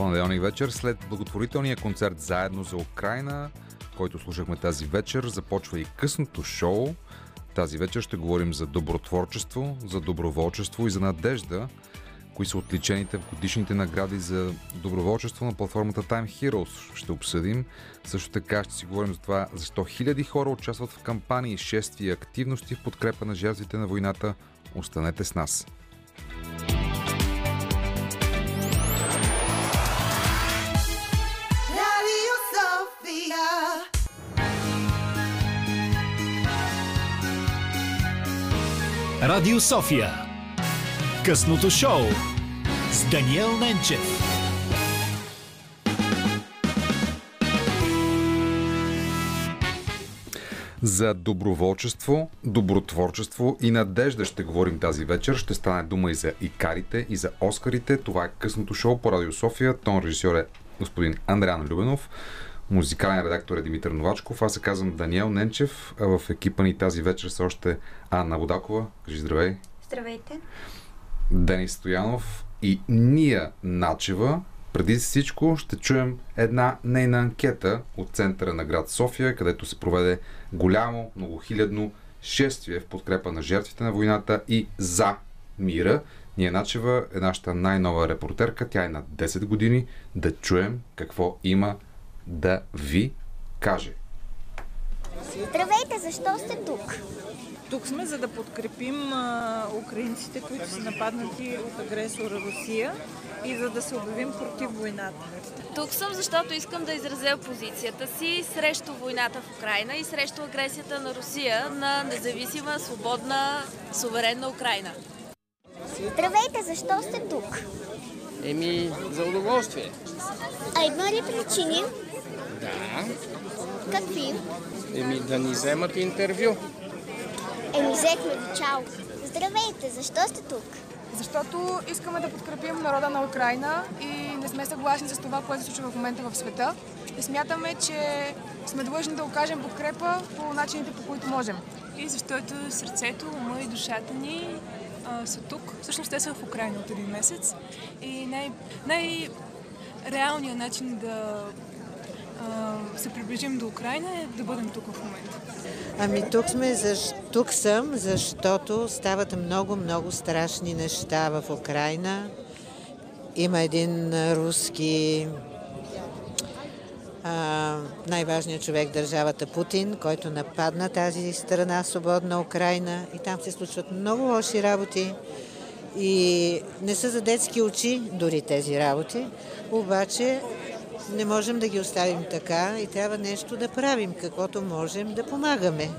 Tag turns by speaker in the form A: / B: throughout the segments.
A: Понеделник вечер след благотворителния концерт Заедно за Украина, който слушахме тази вечер, започва и късното шоу. Тази вечер ще говорим за добротворчество, за доброволчество и за надежда, кои са отличените в годишните награди за доброволчество на платформата Time Heroes. Ще обсъдим. Също така ще си говорим за това защо хиляди хора участват в кампании, шествия активности в подкрепа на жертвите на войната. Останете с нас.
B: Радио София. Късното шоу с Даниел Ненчев.
A: За доброволчество, добротворчество и надежда ще говорим тази вечер. Ще стане дума и за Икарите, и за Оскарите. Това е късното шоу по Радио София. Тон режисьор е господин Андриан Любенов. Музикален редактор е Димитър Новачков. Аз се казвам Даниел Ненчев. А в екипа ни тази вечер са още Анна Водакова. Кажи здравей.
C: Здравейте.
A: Денис Стоянов и Ния Начева. Преди всичко ще чуем една нейна анкета от центъра на град София, където се проведе голямо, многохилядно шествие в подкрепа на жертвите на войната и за мира. Ния Начева е нашата най-нова репортерка. Тя е на 10 години. Да чуем какво има да ви каже.
C: Здравейте, защо сте тук?
D: Тук сме за да подкрепим а, украинците, които са нападнати от агресора Русия и за да се обявим против войната.
E: Тук съм, защото искам да изразя позицията си срещу войната в Украина и срещу агресията на Русия на независима, свободна, суверенна Украина.
C: Здравейте, защо сте тук?
F: Еми, за удоволствие.
C: А има ли причини?
F: Да.
C: Какви?
F: Еми, да ни вземат интервю.
C: Еми, взехме ви чао. Здравейте, защо сте тук?
G: Защото искаме да подкрепим народа на Украина и не сме съгласни с това, което се случва в момента в света. И смятаме, че сме длъжни да окажем подкрепа по начините, по които можем.
H: И защото сърцето, ума и душата ни а, са тук. Всъщност те са в Украина от един месец. И най- най-реалният начин да се приближим до Украина е да бъдем тук в момента.
I: Ами тук сме, защ... тук съм, защото стават много, много страшни неща в Украина. Има един руски най-важният човек държавата Путин, който нападна тази страна, свободна Украина. И там се случват много лоши работи. И не са за детски очи дори тези работи. Обаче не можем да ги оставим така и трябва нещо да правим, каквото можем да помагаме.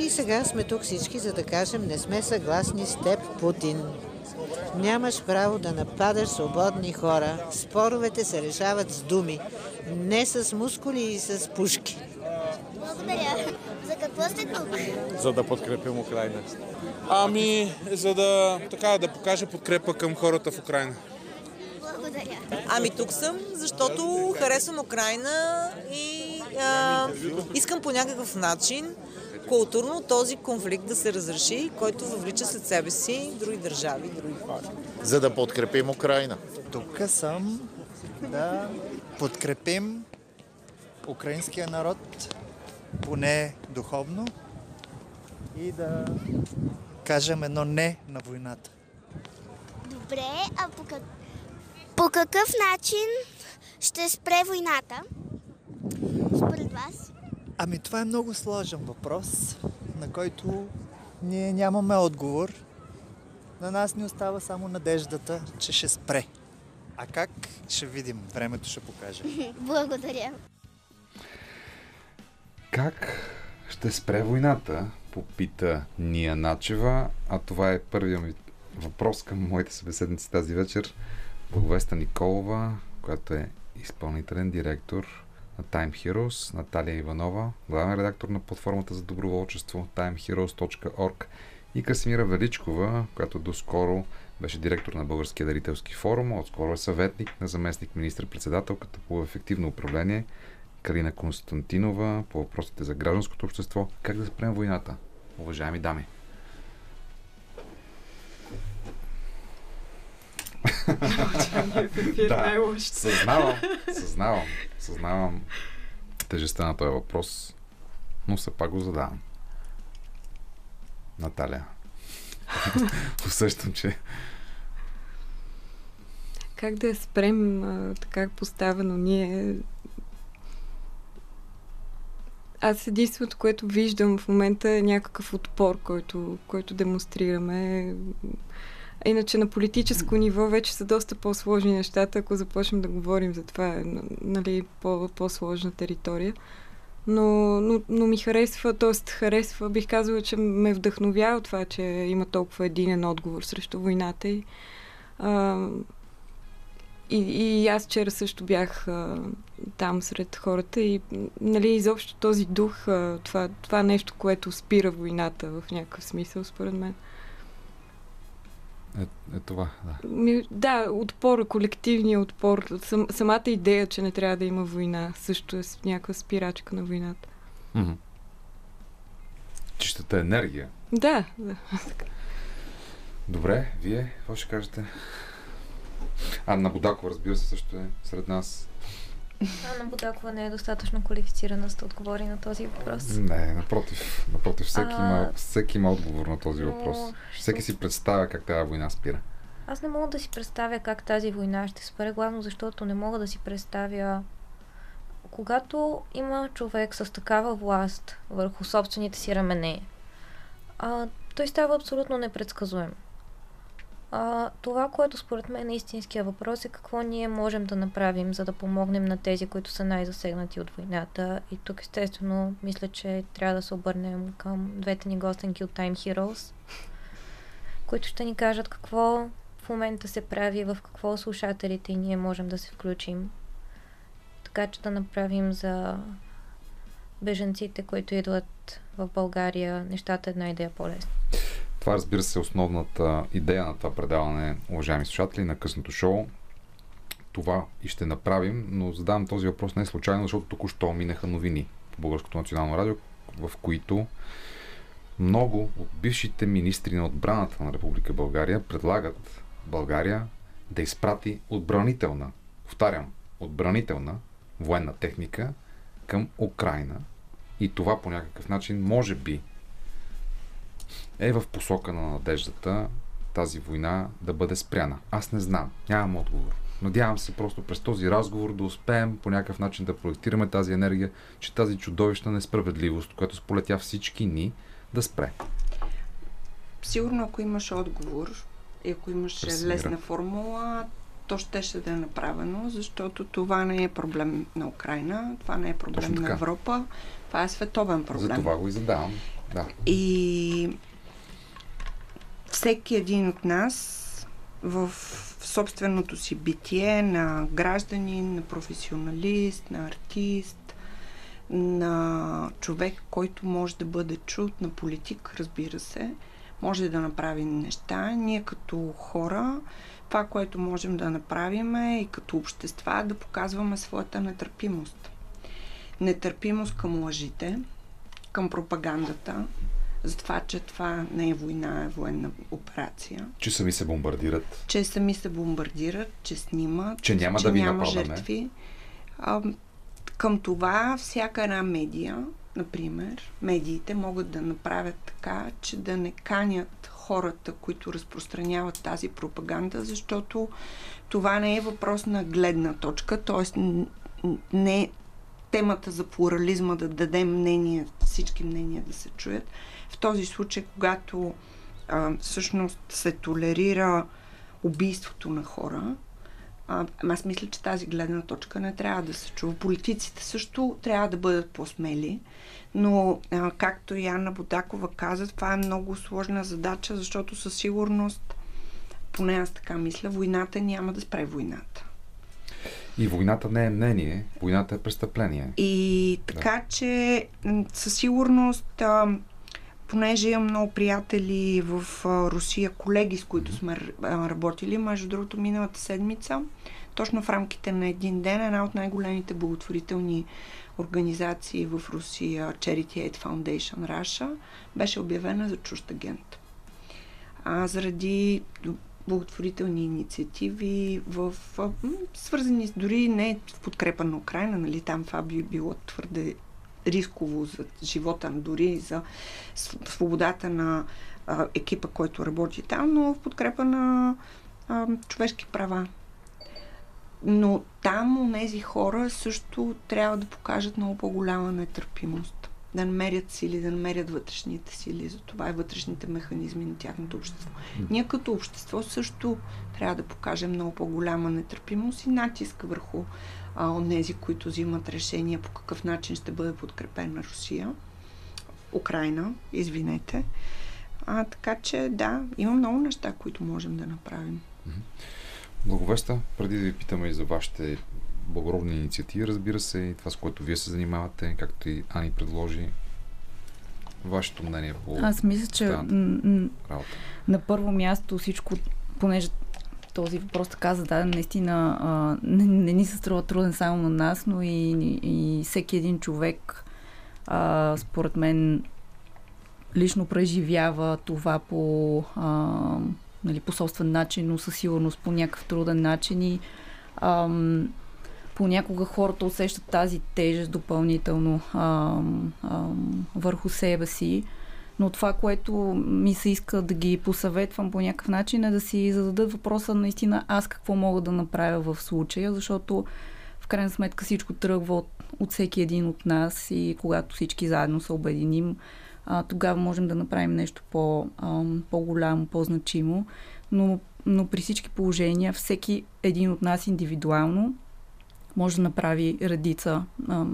I: И сега сме тук всички, за да кажем, не сме съгласни с теб, Путин. Нямаш право да нападаш свободни хора. Споровете се решават с думи, не с мускули и с пушки.
C: Благодаря. За какво сте тук?
J: за да подкрепим Украина.
K: Ами, за да, така, да покажа подкрепа към хората в Украина.
C: Благодаря.
L: Ами тук съм, защото харесвам Украина и а, искам по някакъв начин културно този конфликт да се разреши, който въвлича след себе си други държави, други хора.
M: за да подкрепим Украина.
N: Тук съм да подкрепим украинския народ, поне духовно, и да кажем едно не на войната.
C: Добре, а по. По какъв начин ще спре войната? Според вас?
N: Ами това е много сложен въпрос, на който ние нямаме отговор. На нас ни остава само надеждата, че ще спре. А как? Ще видим. Времето ще покаже.
C: Благодаря.
A: Как ще спре войната? Попита Ния Начева. А това е първият ми въпрос към моите събеседници тази вечер. Благовеста Николова, която е изпълнителен директор на Time Heroes, Наталия Иванова, главен редактор на платформата за доброволчество timeheroes.org и Красимира Величкова, която доскоро беше директор на Българския дарителски форум, отскоро е съветник на заместник министр-председателката по ефективно управление Калина Константинова по въпросите за гражданското общество. Как да спрем войната, уважаеми дами?
O: Предавания в ефир
A: Да,
O: най-лошото.
A: съзнавам, съзнавам, съзнавам тежестта на този въпрос, но все пак го задавам. Наталя. Усещам, че
O: Как да я спрем а, така поставено ние? Аз единственото, което виждам в момента е някакъв отпор, който, който демонстрираме. А Иначе на политическо ниво вече са доста по-сложни нещата, ако започнем да говорим за това, е, нали, по- по-сложна територия. Но, но, но ми харесва, т.е. харесва, бих казала, че ме вдъхновява това, че има толкова единен отговор срещу войната и а, и, и аз вчера също бях а, там сред хората и нали, изобщо този дух, а, това, това нещо, което спира войната в някакъв смисъл, според мен.
A: Е, е това, да.
O: Ми, да, отпор, колективния отпор, сам, самата идея, че не трябва да има война, също е някаква спирачка на войната.
A: Мгм. Чистата енергия.
O: Да, да.
A: Добре, вие какво ще кажете? Анна Будакова, разбира се, също е сред нас.
P: Анна Будакова не е достатъчно квалифицирана за да отговори на този въпрос.
A: Не, напротив. Напротив, всеки,
P: А,
A: има, всеки има отговор на този
P: но
A: въпрос. Всеки си представя как тази война спира.
P: Аз не мога да си представя как тази война ще спре, главно защото не мога да си представя когато има човек с такава власт върху собствените си рамене, а, той става абсолютно непредсказуем. А, това, което според мен е истинския въпрос е какво ние можем да направим, за да помогнем на тези, които са най-засегнати от войната. И тук естествено мисля, че трябва да се обърнем към двете ни гостенки от Time Heroes, които ще ни кажат какво в момента се прави, в какво слушателите и ние можем да се включим. Така че да направим за беженците, които идват в България, нещата една идея по-лесни.
A: Това разбира се е основната идея на това предаване, уважаеми слушатели, на късното шоу. Това и ще направим, но задавам този въпрос не случайно, защото току-що минаха новини по Българското национално радио, в които много от бившите министри на отбраната на Република България предлагат България да изпрати отбранителна, повтарям, отбранителна военна техника към Украина. И това по някакъв начин може би е в посока на надеждата тази война да бъде спряна. Аз не знам, нямам отговор. Надявам се просто през този разговор да успеем по някакъв начин да проектираме тази енергия, че тази чудовищна несправедливост, която сполетя всички ни, да спре.
Q: Сигурно, ако имаш отговор и ако имаш
A: Красимира.
Q: лесна формула, то ще ще да е направено, защото това не е проблем на Украина, това не е проблем на. Европа, това е световен проблем.
A: За това го и задавам. Да.
Q: И всеки един от нас в собственото си битие на гражданин, на професионалист, на артист, на човек, който може да бъде чут, на политик, разбира се, може да направи неща. Ние като хора, това, което можем да направим е и като общества да показваме своята нетърпимост. Нетърпимост към лъжите, към пропагандата, за това, че това не е война, е военна операция.
A: Че сами се бомбардират.
Q: Че сами се бомбардират, че снимат,
A: Че няма
Q: че
A: да ви
Q: няма
A: нападаме.
Q: жертви. А, към това всяка една медия, например, медиите могат да направят така, че да не канят хората, които разпространяват тази пропаганда, защото това не е въпрос на гледна точка, т.е. не темата за плурализма да дадем мнение, всички мнения да се чуят. В този случай, когато а, всъщност се толерира убийството на хора, а, аз мисля, че тази гледна точка не трябва да се чува. Политиците също трябва да бъдат по-смели, но а, както и Анна Бодакова каза, това е много сложна задача, защото със сигурност, поне аз така мисля, войната няма да спре войната.
A: И войната не е мнение, войната е престъпление.
Q: И така, че м, със сигурност, а, понеже имам много приятели в а, Русия, колеги, с които сме работили, между другото, миналата седмица, точно в рамките на един ден, една от най-големите благотворителни организации в Русия, Charity Aid Foundation Russia, беше обявена за чужд агент. А, заради благотворителни инициативи, в, свързани с дори не в подкрепа на Украина, нали, там това би било твърде рисково за живота, дори за с- свободата на а, екипа, който работи там, но в подкрепа на а, човешки права. Но там тези хора също трябва да покажат много по-голяма нетърпимост. Да намерят сили, да намерят вътрешните сили, за това и вътрешните механизми на тяхното общество. Ние като общество също трябва да покажем много по-голяма нетърпимост и натиск върху а, тези, които взимат решения по какъв начин ще бъде подкрепена Русия. Украина, извинете. А, така че да, има много неща, които можем да направим.
A: Благовеста, преди да ви питаме и за вашите благородни инициативи, разбира се, и това с което вие се занимавате, както и Ани предложи, вашето мнение по
R: Аз мисля, че
A: работа.
R: на първо място всичко, понеже този въпрос така зададен, наистина а, не, не ни се струва труден само на нас, но и, и всеки един човек, а, според мен, лично преживява това по, а, нали, по собствен начин, но със сигурност по някакъв труден начин и ам, понякога хората усещат тази тежест допълнително ам, ам, върху себе си. Но това, което ми се иска да ги посъветвам по някакъв начин е да си зададат въпроса наистина аз какво мога да направя в случая, защото в крайна сметка всичко тръгва от, от всеки един от нас и когато всички заедно се обединим, а, тогава можем да направим нещо по, ам, по-голямо, по-значимо. Но, но при всички положения всеки един от нас индивидуално може да направи редица,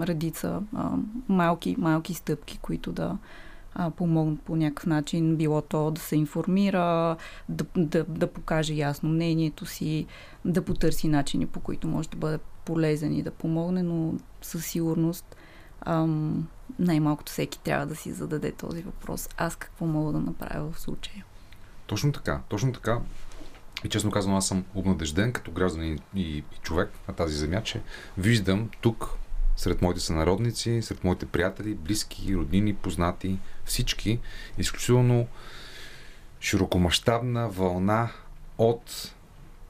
R: редица малки, малки стъпки, които да помогнат по някакъв начин, било то да се информира, да, да, да покаже ясно мнението си, да потърси начини, по които може да бъде полезен и да помогне, но със сигурност ам, най-малкото всеки трябва да си зададе този въпрос. Аз какво мога да направя в случая?
A: Точно така, точно така. И честно казвам, аз съм обнадежден като гражданин и, и човек на тази земя, че виждам тук, сред моите сънародници, сред моите приятели, близки, роднини, познати, всички, изключително широкомащабна вълна от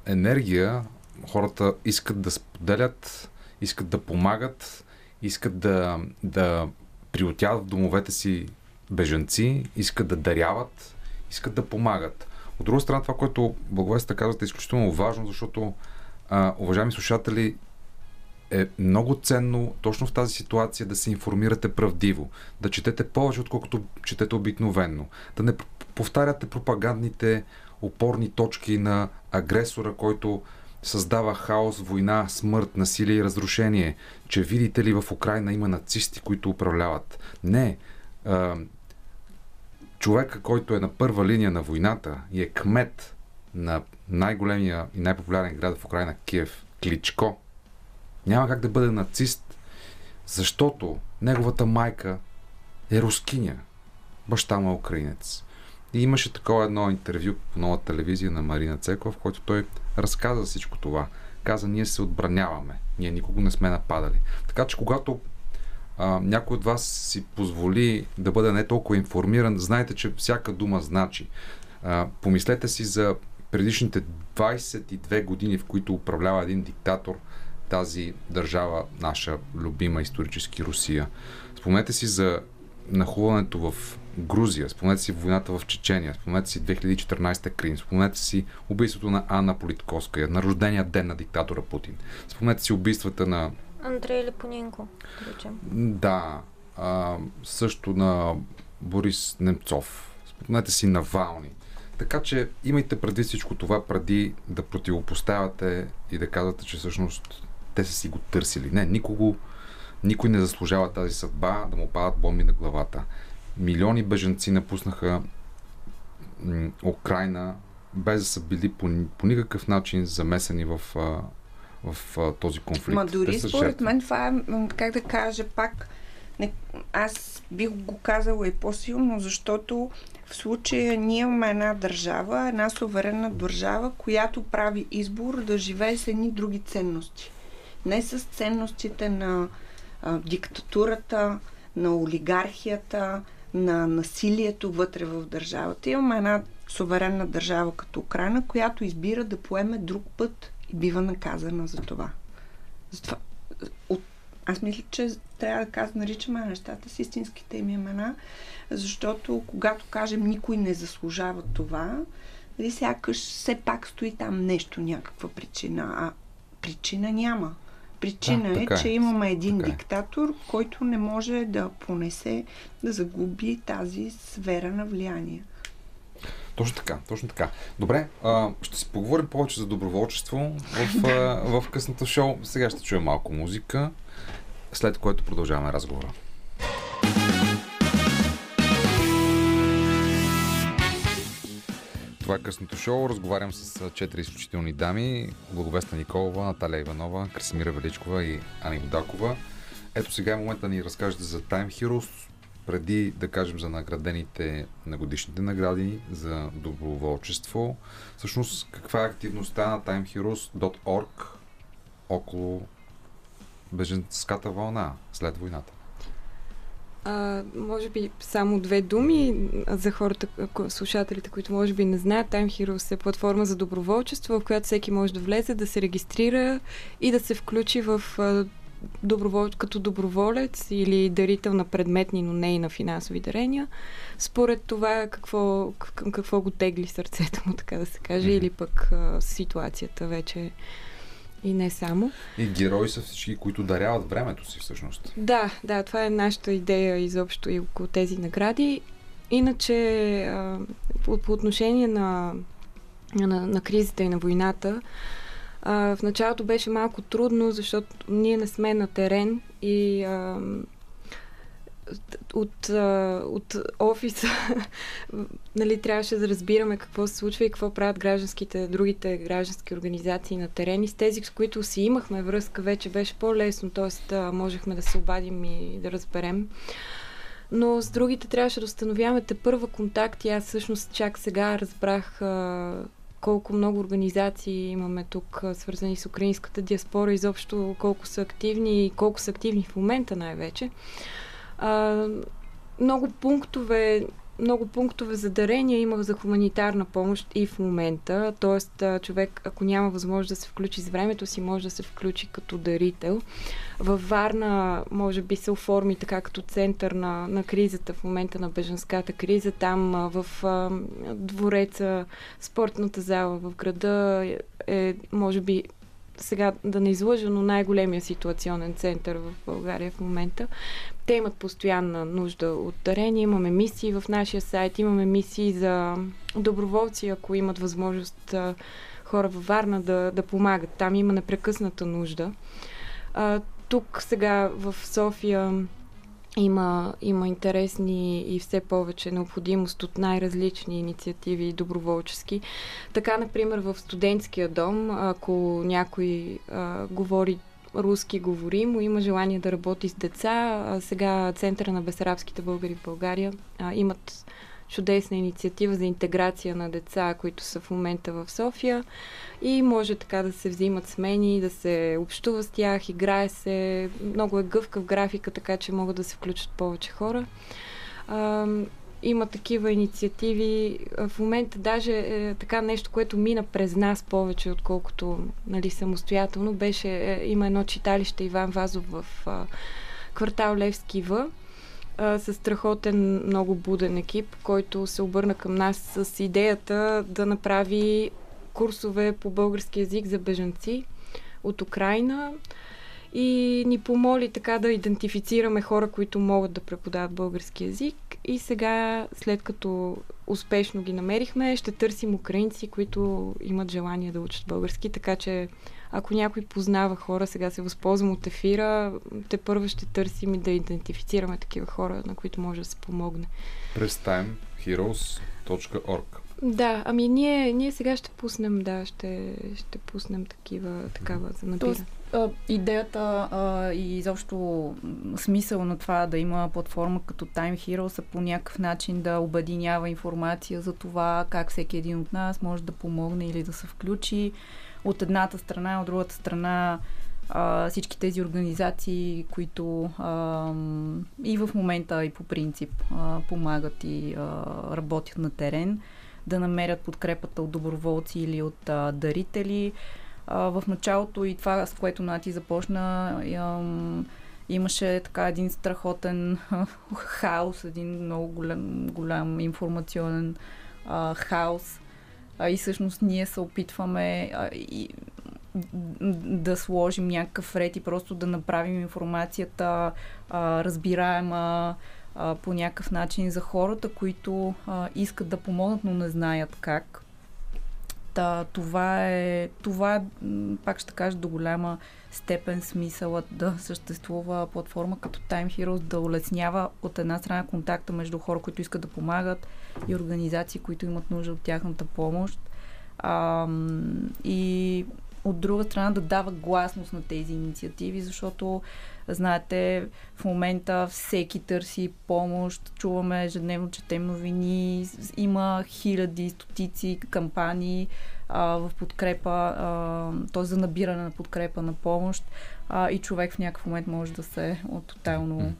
A: енергия. Хората искат да споделят, искат да помагат, искат да, да приютяват в домовете си бежанци, искат да даряват, искат да помагат. От друга страна, това, което Благовеста казвате, е изключително важно, защото, а, уважаеми слушатели, е много ценно точно в тази ситуация да се информирате правдиво, да четете повече, отколкото четете обикновенно, да не повтаряте пропагандните опорни точки на агресора, който създава хаос, война, смърт, насилие и разрушение, че видите ли в Украина има нацисти, които управляват. Не. Човека, който е на първа линия на войната и е кмет на най-големия и най-популярен град в Украина, Киев, Кличко, няма как да бъде нацист, защото неговата майка е рускиня. Баща му е украинец. И имаше такова едно интервю по нова телевизия на Марина Цекова, в който той разказа всичко това. Каза, ние се отбраняваме. Ние никого не сме нападали. Така че когато а, някой от вас си позволи да бъде не толкова информиран, знайте, че всяка дума значи. А, помислете си за предишните 22 години, в които управлява един диктатор тази държава, наша любима исторически Русия. Спомнете си за нахлуването в Грузия, спомнете си войната в Чечения, спомнете си 2014 Крим, спомнете си убийството на Анна Политковская, на рождения ден на диктатора Путин. Спомнете си убийствата на
P: Андрей Лепоненко, да речем.
A: да, а, също на Борис Немцов. Спомнете си Навални. Така че имайте преди всичко това, преди да противопоставяте и да казвате, че всъщност те са си го търсили. Не, никого, никой не заслужава тази съдба да му падат бомби на главата. Милиони беженци напуснаха Украина, без да са били по, по никакъв начин замесени в, а, в а, този конфликт.
Q: Ма дори според
A: жертви.
Q: мен това е, как да кажа пак, не, аз бих го казала и по-силно, защото в случая ние имаме една държава, една суверенна държава, която прави избор да живее с едни други ценности. Не с ценностите на а, диктатурата, на олигархията, на насилието вътре в държавата. Имаме една суверенна държава като Украина, която избира да поеме друг път и бива наказана за това. Затова от, аз мисля, че трябва да казвам, наричаме нещата с истинските им имена, защото когато кажем никой не заслужава това, нали, сякаш все пак стои там нещо, някаква причина. А причина няма. Причина
A: Да,
Q: е,
A: е.
Q: че имаме един
A: Така е.
Q: диктатор, който не може да понесе, да загуби тази сфера на влияние.
A: Точно така, точно така. Добре, а, ще си поговорим повече за доброволчество в, в късното шоу. Сега ще чуем малко музика, след което продължаваме разговора. Това е късното шоу. Разговарям с четири изключителни дами. Благовеста Николова, Наталия Иванова, Красимира Величкова и Ани Водакова. Ето сега е момента да ни разкажете за Time Heroes, преди да кажем за наградените на годишните награди за доброволчество. Всъщност, каква е активността на timeheroes.org около беженската вълна след войната?
O: А, може би само две думи за хората, слушателите, които може би не знаят. Time Heroes е платформа за доброволчество, в която всеки може да влезе, да се регистрира и да се включи в добровол... като доброволец или дарител на предметни, но не и на финансови дарения. Според това какво, към какво го тегли сърцето му, така да се каже, или пък а, ситуацията вече и не само.
A: И герои са всички, които даряват времето си всъщност.
O: Да, да, това е нашата идея изобщо и около тези награди. Иначе, а, по, по отношение на, на, на кризата и на войната, а, в началото беше малко трудно, защото ние не сме на терен и а, от, а, от офиса нали, трябваше да разбираме какво се случва и какво правят гражданските, другите граждански организации на терен и с тези, с които си имахме връзка, вече беше по-лесно, т.е. можехме да се обадим и да разберем. Но с другите трябваше да установяваме те първа контакт и аз всъщност чак сега разбрах а, колко много организации имаме тук, свързани с украинската диаспора, изобщо колко са активни и колко са активни в момента най-вече. А, много пунктове много пунктове за дарения има за хуманитарна помощ и в момента. Тоест, човек, ако няма възможност да се включи с времето си, може да се включи като дарител. Във Варна, може би, се оформи така като център на, на кризата в момента на беженската криза. Там в а, двореца, спортната зала в града е, може би, сега да не излъжа, но най-големия ситуационен център в България в момента. Те имат постоянна нужда от дарения. Имаме мисии в нашия сайт, имаме мисии за доброволци, ако имат възможност хора във Варна да, да помагат. Там има непрекъсната нужда. А, тук сега в София има, има интересни и все повече необходимост от най-различни инициативи доброволчески. Така, например, в студентския дом, ако някой а, говори руски говорим, има желание да работи с деца. Сега Центъра на бесарабските българи в България а, имат чудесна инициатива за интеграция на деца, които са в момента в София и може така да се взимат смени, да се общува с тях, играе се. Много е гъвкав графика, така че могат да се включат повече хора. А, има такива инициативи. В момента даже е, така нещо, което мина през нас повече, отколкото нали, самостоятелно, беше, е, има едно читалище Иван Вазов в а, квартал Левски В с страхотен, много буден екип, който се обърна към нас с идеята да направи курсове по български язик за бежанци от Украина и ни помоли така да идентифицираме хора, които могат да преподават български язик. И сега, след като успешно ги намерихме, ще търсим украинци, които имат желание да учат български, така че ако някой познава хора, сега се възползвам от ефира, те първо ще търсим и да идентифицираме такива хора, на които може да се помогне.
A: През timeheroes.org
O: Да, ами ние, ние сега ще пуснем, да, ще, ще пуснем такива, такава за набиране.
R: Тоест, а, идеята а, и изобщо смисъл на това да има платформа като Time Heroes е по някакъв начин да обединява информация за това как всеки един от нас може да помогне или да се включи от едната страна, от другата страна а, всички тези организации, които а, и в момента и по принцип а, помагат и а, работят на терен, да намерят подкрепата от доброволци или от а, дарители. А, в началото и това, с което Нати започна, а, имаше така един страхотен хаос, един много голям, голям информационен а, хаос. А, и всъщност ние се опитваме а, и, да сложим някакъв ред и просто да направим информацията а, разбираема по някакъв начин за хората, които а, искат да помогнат, но не знаят как. Та, това е, това е, пак ще кажа, до голяма степен смисълът да съществува платформа като Time Heroes, да улеснява от една страна контакта между хора, които искат да помагат и организации, които имат нужда от тяхната помощ. А, и от друга страна да дава гласност на тези инициативи, защото знаете, в момента всеки търси помощ, чуваме ежедневно, четем новини, има хиляди, стотици кампании а, в подкрепа, т.е. за набиране на подкрепа на помощ а, и човек в някакъв момент може да се от, тотално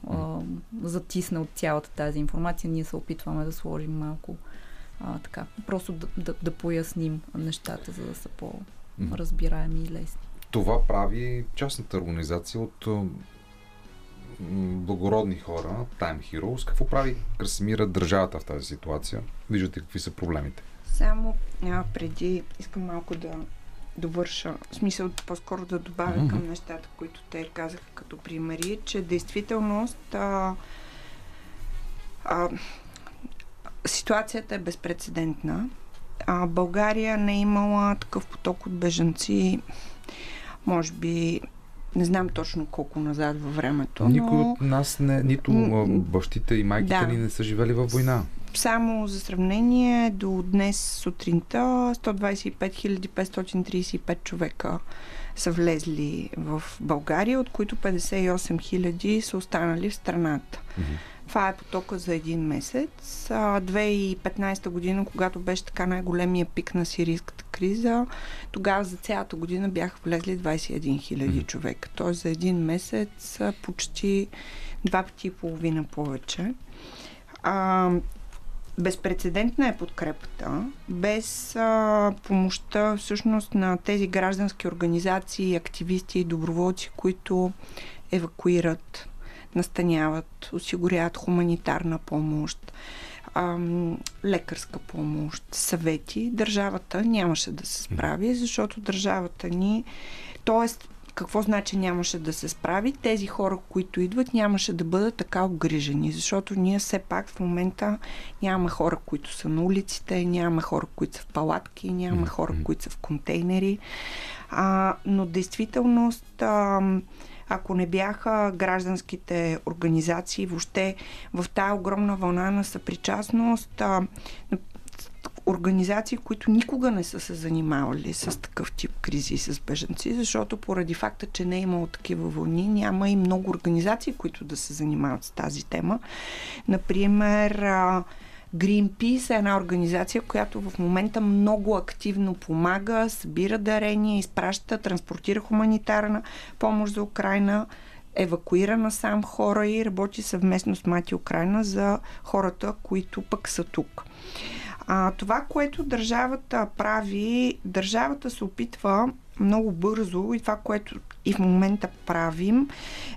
R: затисне от цялата тази информация. Ние се опитваме да сложим малко а, така, просто да, да, да поясним нещата, за да са по разбираеми и лесни.
A: Това прави частната организация от благородни хора, Time Heroes. Какво прави Красимира държавата в тази ситуация? Виждате какви са проблемите?
Q: Само а, преди искам малко да довърша, в смисъл по-скоро да добавя mm-hmm. към нещата, които те казаха като примери, че действителност а, а, ситуацията е безпредседентна. А, България не е имала такъв поток от бежанци, може би не знам точно колко назад във времето.
A: Никой но... от нас, не, нито бащите и майките
Q: да.
A: ни не са живели във война.
Q: Само за сравнение, до днес сутринта 125 535 човека са влезли в България, от които 58 000 са останали в страната. Mm-hmm. Това е потока за един месец. 2015 година, когато беше така най-големия пик на сирийската криза, тогава за цялата година бяха влезли 21 000 човека. Тоест за един месец почти два пъти и половина повече. А, безпредседентна е подкрепата. Без а, помощта всъщност на тези граждански организации, активисти и доброволци, които евакуират настаняват, осигуряват хуманитарна помощ, лекарска помощ, съвети, държавата нямаше да се справи, защото държавата ни, т.е. какво значи нямаше да се справи? Тези хора, които идват, нямаше да бъдат така обгрижени, защото ние все пак в момента нямаме хора, които са на улиците, нямаме хора, които са в палатки, нямаме хора, които са в контейнери. А, но действителност а, ако не бяха гражданските организации въобще в тая огромна вълна на съпричастност, а, организации, които никога не са се занимавали с такъв тип кризи с беженци, защото поради факта, че не е имало такива вълни, няма и много организации, които да се занимават с тази тема. Например, Greenpeace е една организация, която в момента много активно помага, събира дарения, изпраща, транспортира хуманитарна помощ за Украина, евакуира насам хора и работи съвместно с Мати Украина за хората, които пък са тук. А, това, което държавата прави, държавата се опитва много бързо и това, което и в момента правим,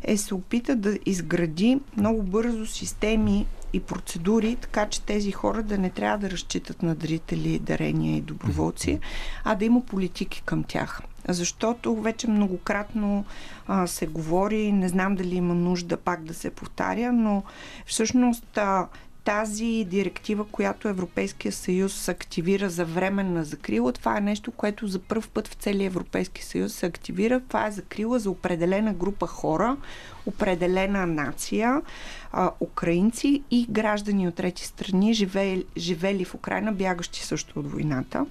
Q: е се опита да изгради много бързо системи и процедури, така че тези хора да не трябва да разчитат на дарители, дарения и доброволци, а да има политики към тях. Защото вече многократно а, се говори, не знам дали има нужда пак да се повтаря, но всъщност а, тази директива, която Европейския съюз активира за временна закрила, това е нещо, което за първ път в целия Европейски съюз се активира. Това е закрила за определена група хора, определена нация, а, украинци и граждани от трети страни, живели, живели в Украина, бягащи също от войната.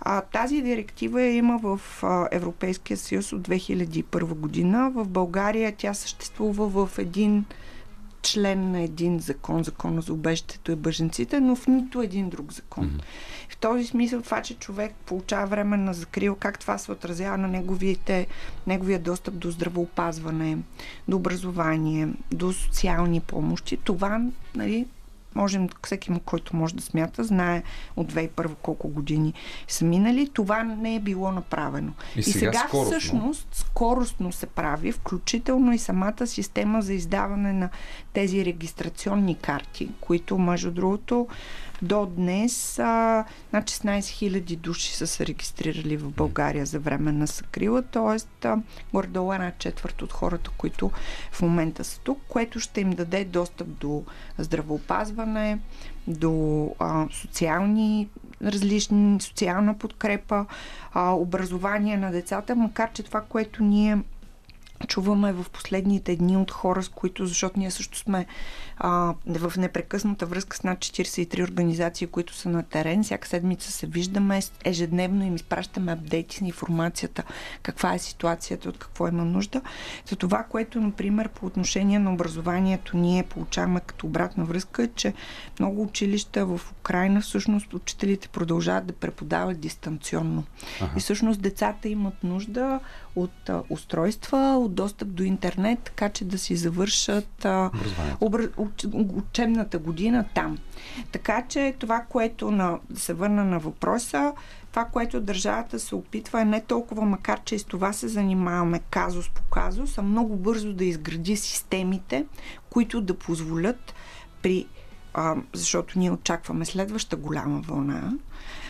Q: А, тази директива има в а, Европейския съюз от 2001 година. В България тя съществува в един член на един закон, закона за убежището и бъженците, но в нито един друг закон. Mm-hmm. В този смисъл това, че човек получава време на закрил, как това се отразява на неговите, неговия достъп до здравеопазване, до образование, до социални помощи, това нали, можем, всеки, който може да смята, знае от 2001 колко години са минали. Това не е било направено.
A: И сега,
Q: и сега
A: скоростно.
Q: всъщност скоростно се прави, включително и самата система за издаване на тези регистрационни карти, които, между другото, до днес а, над 16 000 души са се регистрирали в България за време на съкрила, т.е. горе-долу една четвърт от хората, които в момента са тук, което ще им даде достъп до здравеопазване, до а, социални различни, социална подкрепа, а, образование на децата, макар че това, което ние чуваме в последните дни от хора, с които, защото ние също сме а, в непрекъсната връзка с над 43 организации, които са на терен. Всяка седмица се виждаме, ежедневно им изпращаме апдейти на информацията, каква е ситуацията, от какво има нужда. За това, което, например, по отношение на образованието ние получаваме като обратна връзка, е, че много училища в Украина, всъщност учителите продължават да преподават дистанционно. Ага. И всъщност децата имат нужда от а, устройства, от достъп до интернет, така че да си завършат а, обр... учебната година там. Така че това, което на, да се върна на въпроса, това, което държавата се опитва е не толкова, макар че и с това се занимаваме казус по казус, а много бързо да изгради системите, които да позволят при а, защото ние очакваме следваща голяма вълна,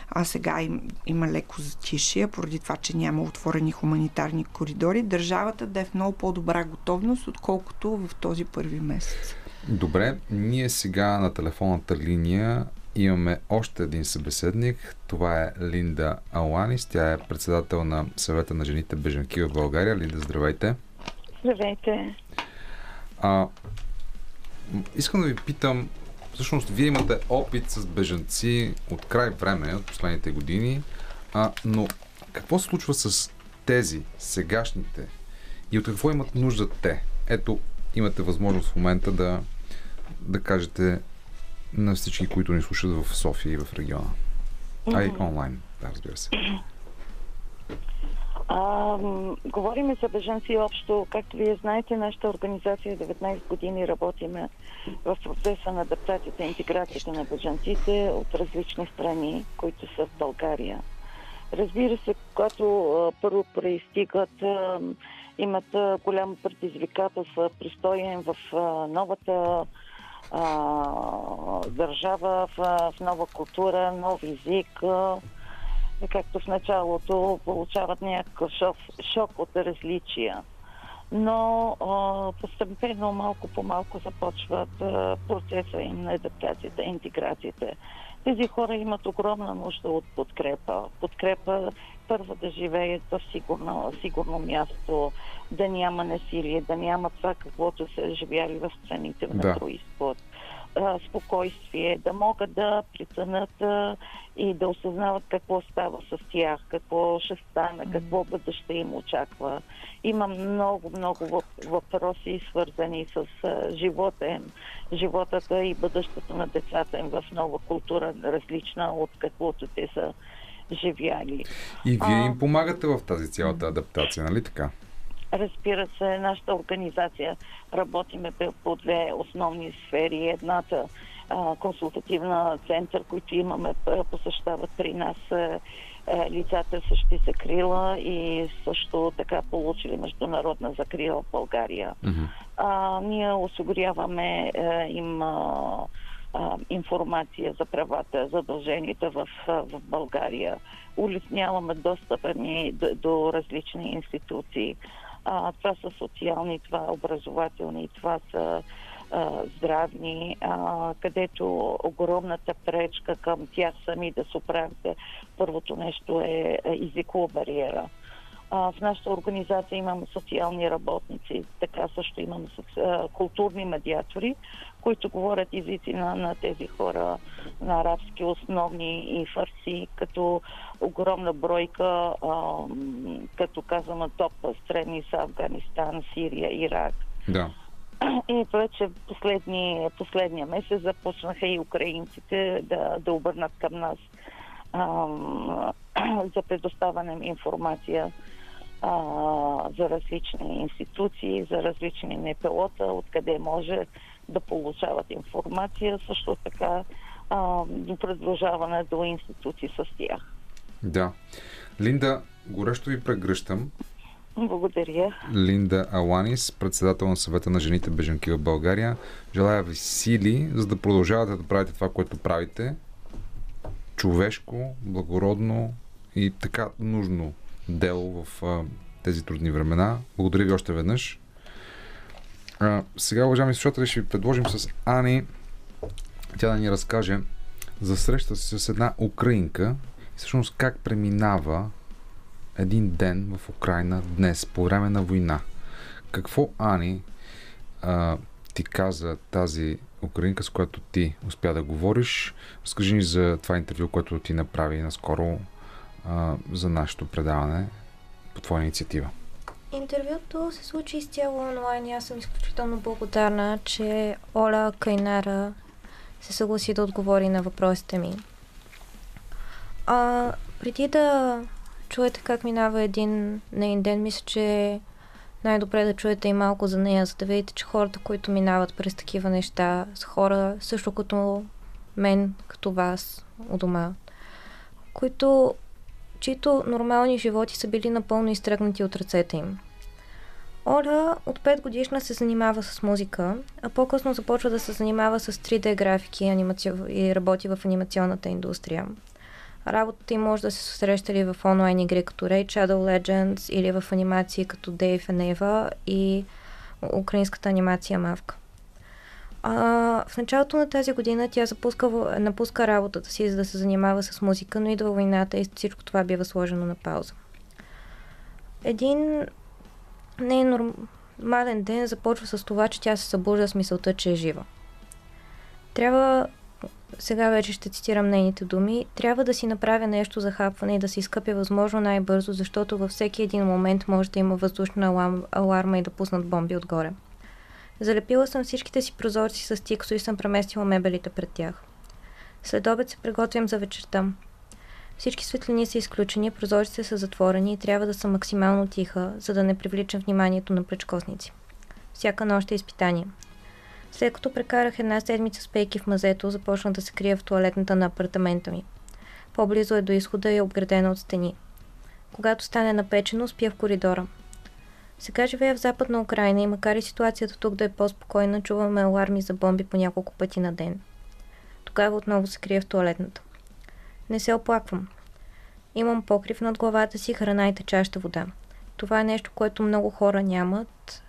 Q: а сега им, има леко затишие, поради това, че няма отворени хуманитарни коридори, държавата да е в много по-добра готовност, отколкото в този първи месец.
A: Добре, ние сега на телефонната линия имаме още един събеседник. Това е Линда Аланис. Тя е председател на съвета на жените бежанки в България. Линда, здравейте.
S: Здравейте.
A: А, искам да ви питам, всъщност вие имате опит с бежанци от край време, от последните години, а, но какво се случва с тези, сегашните и от какво имат нужда те? Ето, имате възможност в момента да, да кажете на всички, които ни слушат в София и в региона. А и онлайн, да, разбира се.
S: А, говориме за бежанци общо. Както вие знаете, нашата организация 19 години работиме в процеса на адаптацията и интеграцията на бежанците от различни страни, които са в България. Разбира се, когато а, първо проистигат, а, имат а, голямо предизвикателство, пристоен в а, новата а, държава, в, в нова култура, нов език. А, както в началото получават някакъв шок, шок от различия. Но а, постепенно малко по малко започват а, процеса им на адаптацията, интеграцията. Тези хора имат огромна нужда от подкрепа. Подкрепа първо да живеят в сигурно, сигурно място, да няма насилие, да няма това, каквото са живяли в страните на
A: Да.
S: А, спокойствие, да могат да преценят а, и да осъзнават какво става с тях, какво ще стане, какво бъдеще им очаква. Има много, много въп- въпроси, свързани с а, живота им, животата и бъдещето на децата им в нова култура, различна от каквото те са живяли.
A: И вие им помагате в тази цялата адаптация, нали така?
S: Разбира се, нашата организация работиме по- две основни сфери. Едната консултативна център, които имаме, посещават при нас а, а, лицата същи закрила и също така получили международна закрила в България. А, ние осигуряваме а, им а, а, информация за правата, задълженията в, в България. Улесняваме достъпа ни до, до различни институции. А, това са социални, това е образователни, това са здравни, а, където огромната пречка към тях сами да се оправят. Първото нещо е е езикова бариера. А, в нашата организация имаме социални работници, така също имаме соци... културни медиатори, които говорят езици на, на тези хора на арабски основни и фарси, като огромна бройка, а, като казваме топ страни са Афганистан, Сирия, Ирак.
A: Да.
S: И вече последни, последния месец започнаха и украинците да, да обърнат към нас ам, за предоставяне информация а, за различни институции, за различни НПО-та, откъде може да получават информация, също така а, до предложаване до институции с тях.
A: Да. Линда, горещо ви прегръщам.
S: Благодаря.
A: Линда Аланис, председател на съвета на жените бежанки в България. Желая ви сили, за да продължавате да правите това, което правите. Човешко, благородно и така нужно дело в а, тези трудни времена. Благодаря ви още веднъж. А, сега, уважаеми слушатели, ще ви предложим с Ани тя да ни разкаже за среща си с една украинка всъщност как преминава един ден в Украина днес, по време на война. Какво, Ани, а, ти каза тази украинка, с която ти успя да говориш? Разкажи ни за това интервю, което ти направи наскоро а, за нашето предаване по твоя инициатива.
P: Интервюто се случи изцяло онлайн и аз съм изключително благодарна, че Оля Кайнара се съгласи да отговори на въпросите ми. А, преди да чуете как минава един нейн ден, мисля, че най-добре да чуете и малко за нея, за да видите, че хората, които минават през такива неща, са хора също като мен, като вас, у дома, които, чието нормални животи са били напълно изтръгнати от ръцете им. Оля от 5 годишна се занимава с музика, а по-късно започва да се занимава с 3D графики и, анимаци... и работи в анимационната индустрия. Работата им може да се срещали в онлайн игри като Raid Shadow Legends или в анимации като Dave and Eva и украинската анимация Мавка. А, в началото на тази година тя запуска, напуска работата си, за да се занимава с музика, но идва войната и всичко това бива сложено на пауза. Един не е нормален ден започва с това, че тя се събужда с мисълта, че е жива. Трябва, сега вече ще цитирам нейните думи, трябва да си направя нещо за хапване и да се изкъпя възможно най-бързо, защото във всеки един момент може да има въздушна аларм, аларма и да пуснат бомби отгоре. Залепила съм всичките си прозорци с тиксо и съм преместила мебелите пред тях. След обед се приготвям за вечерта. Всички светлини са изключени, прозорците са затворени и трябва да са максимално тиха, за да не привличам вниманието на пречкосници. Всяка нощ е изпитание. След като прекарах една седмица с пейки в мазето, започнах да се крия в туалетната на апартамента ми. По-близо е до изхода и е обградена от стени. Когато стане напечено, спя в коридора. Сега живея в западна Украина и макар и ситуацията тук да е по-спокойна, чуваме аларми за бомби по няколко пъти на ден. Тогава отново се крия в туалетната. Не се оплаквам. Имам покрив над главата си, храна и течаща вода. Това е нещо, което много хора нямат,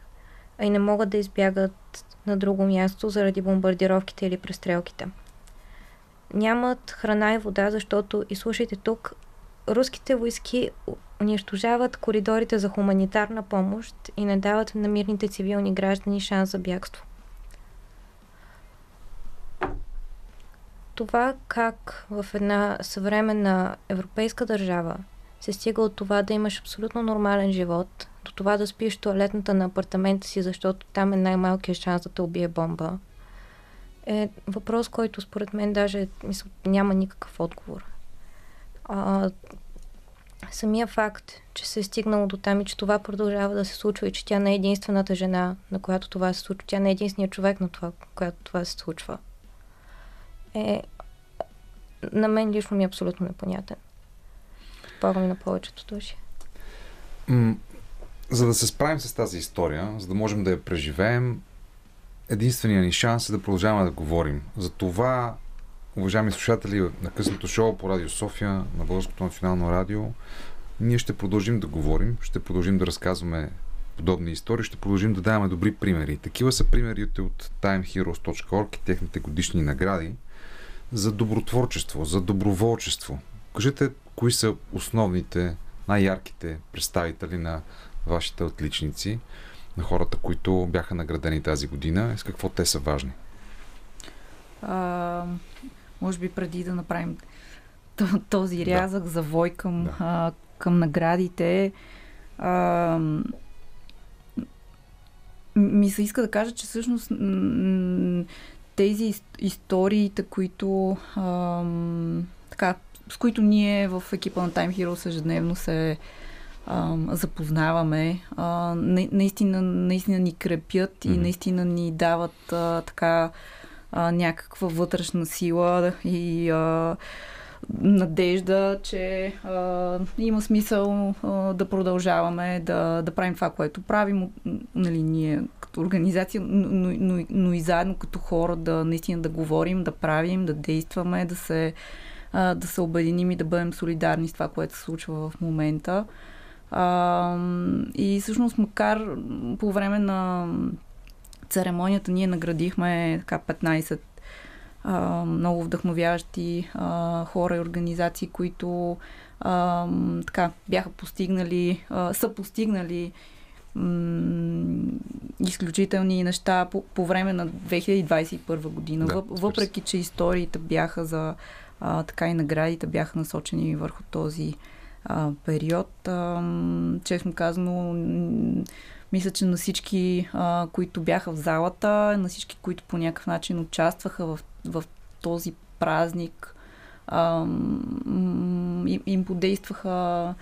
P: и не могат да избягат на друго място заради бомбардировките или престрелките. Нямат храна и вода, защото, и слушайте тук, руските войски унищожават коридорите за хуманитарна помощ и не дават на мирните цивилни граждани шанс за бягство. това как в една съвременна европейска държава се стига от това да имаш абсолютно нормален живот, до това да спиш в туалетната на апартамента си, защото там е най-малкият шанс да те убие бомба, е въпрос, който според мен даже мисъл, няма никакъв отговор. А, самия факт, че се е стигнало до там и че това продължава да се случва и че тя не е единствената жена, на която това се случва, тя не е единственият човек, на това, която това се случва – е на мен лично ми е абсолютно непонятен. Пага ми на повечето души.
A: За да се справим с тази история, за да можем да я преживеем, единственият ни шанс е да продължаваме да говорим. За това, уважаеми слушатели на късното шоу по Радио София, на Българското национално радио, ние ще продължим да говорим, ще продължим да разказваме подобни истории, ще продължим да даваме добри примери. Такива са примерите от timeheroes.org и техните годишни награди – за добротворчество, за доброволчество. Кажете, кои са основните, най-ярките представители на вашите отличници, на хората, които бяха наградени тази година с какво те са важни?
R: А, може би преди да направим този рязък да. вой към, да. а, към наградите, а, ми се иска да кажа, че всъщност тези историите, които ам, така, с които ние в екипа на Time Heroes ежедневно се ам, запознаваме, а, наистина, наистина ни крепят mm-hmm. и наистина ни дават а, така а, някаква вътрешна сила и а, надежда, че а, има смисъл а, да продължаваме да, да правим това, което правим, нали, ние като организация, но, но, но и заедно като хора да наистина да говорим, да правим, да действаме, да се, а, да се обединим и да бъдем солидарни с това, което се случва в момента. А, и всъщност, макар по време на церемонията ние наградихме така 15 а, много вдъхновяващи а, хора и организации, които а, така, бяха постигнали, а, са постигнали м- изключителни неща по, по време на 2021 година. Да, Въпреки, че историите бяха за а, така и наградите бяха насочени върху този период. Честно казано, мисля, че на всички, които бяха в залата, на всички, които по някакъв начин участваха в, в този празник, им, им подействаха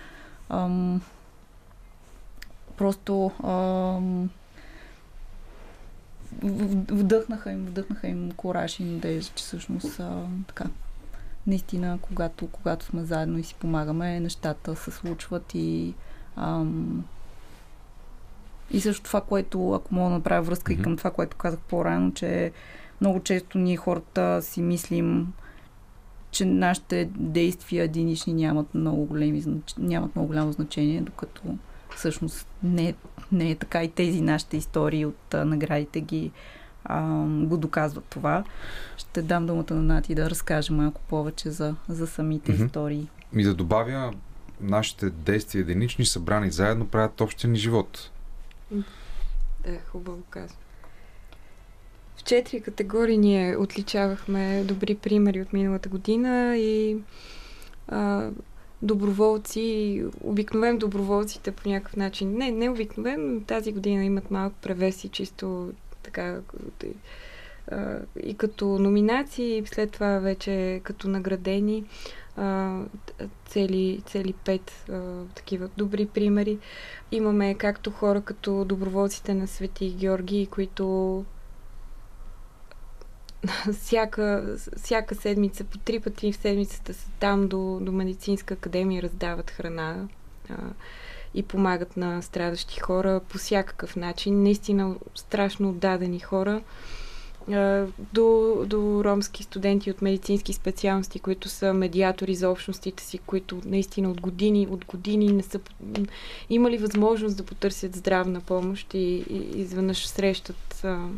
R: просто вдъхнаха им, вдъхнаха им кораж и надежда, че всъщност така, наистина, когато, когато сме заедно и си помагаме, нещата се случват и ам, и също това, което, ако мога да направя връзка mm-hmm. и към това, което казах по-рано, че много често ние хората си мислим, че нашите действия единични нямат много, големи, нямат много голямо значение, докато всъщност не, не е така и тези нашите истории от а, наградите ги а, го доказват това. Ще дам думата на Нати да разкаже малко повече за, за самите mm-hmm. истории.
A: И да добавя, нашите действия единични, събрани заедно, правят общия ни живот.
O: Да, хубаво казвам. В четири категории ние отличавахме добри примери от миналата година и а, доброволци, обикновен доброволците по някакъв начин, не, не обикновен, но тази година имат малко превеси, чисто така и като номинации, и след това вече като наградени цели, цели пет такива добри примери. Имаме както хора като доброволците на Свети Георги, които всяка, всяка седмица, по три пъти в седмицата са там до, до медицинска академия, раздават храна и помагат на страдащи хора по всякакъв начин. Наистина страшно отдадени хора до, до ромски студенти от медицински специалности, които са медиатори за общностите си, които наистина от години, от години не са имали възможност да потърсят здравна помощ и, и изведнъж срещат а,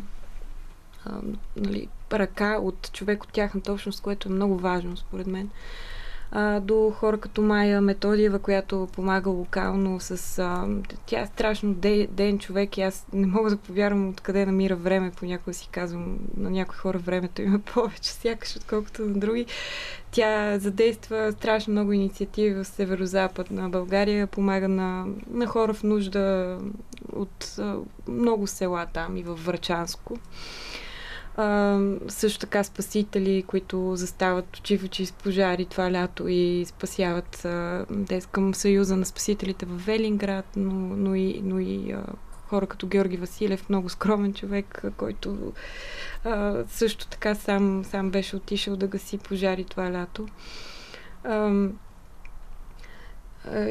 O: а, нали, ръка от човек от тяхната общност, което е много важно според мен а, до хора като Майя Методиева, която помага локално с... А, тя е страшно ден, ден човек и аз не мога да повярвам откъде намира време. Понякога си казвам, на някои хора времето има повече, сякаш, отколкото на други. Тя задейства страшно много инициативи в северо-запад на България, помага на, на хора в нужда от а, много села там и във Врачанско. А, също така спасители, които застават очи в очи с пожари това лято и спасяват а, към Съюза на спасителите в Велинград, но, но и, но и а, хора като Георги Василев, много скромен човек, който а, също така сам, сам беше отишъл да гаси пожари това лято. А,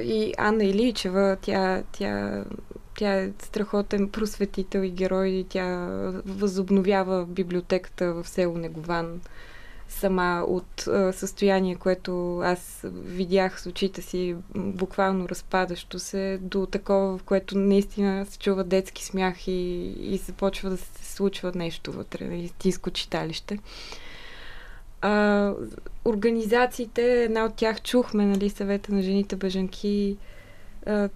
O: и Анна Иличева, тя, тя тя е страхотен просветител и герой. И тя възобновява библиотеката в село Негован сама от а, състояние, което аз видях с очите си, буквално разпадащо се, до такова, в което наистина се чува детски смях и, и започва да се случва нещо вътре, истинско читалище. А, организациите, една от тях чухме, нали, съвета на жените бъжанки,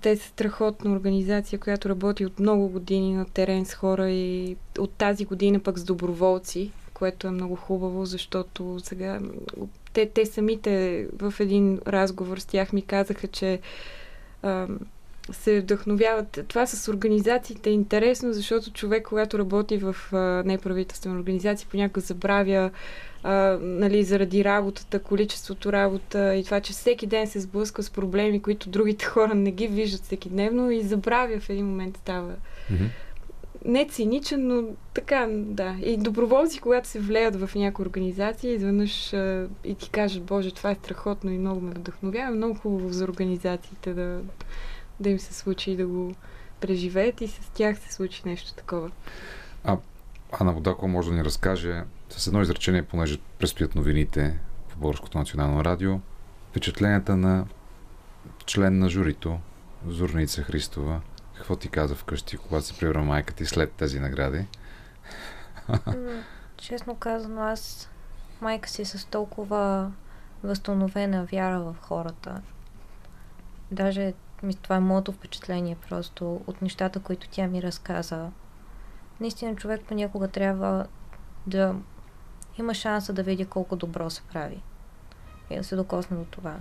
O: те са страхотна организация, която работи от много години на терен с хора и от тази година пък с доброволци, което е много хубаво, защото сега те, те самите в един разговор с тях ми казаха, че а, се вдъхновяват. Това с организациите е интересно, защото човек, когато работи в а, неправителствена организация, понякога забравя а, нали, заради работата, количеството работа и това, че всеки ден се сблъсква с проблеми, които другите хора не ги виждат всеки дневно и забравя в един момент става. Не циничен, но така, да. И доброволци, когато се влеят в някоя организация, изведнъж а, и ти кажат, Боже, това е страхотно и много ме вдъхновява, много хубаво за организациите да, да им се случи и да го преживеят и с тях се случи нещо такова.
A: А Ана Водакова може да ни разкаже с едно изречение, понеже предстоят новините в Българското национално радио, впечатленията на член на журито, Зорница Христова. Какво ти каза вкъщи, когато се прибра майка ти след тези награди?
P: М, Честно казано, аз майка си с толкова възстановена вяра в хората. Даже това е моето впечатление просто от нещата, които тя ми разказа. Наистина човек понякога трябва да има шанса да види колко добро се прави и да се докосне до това.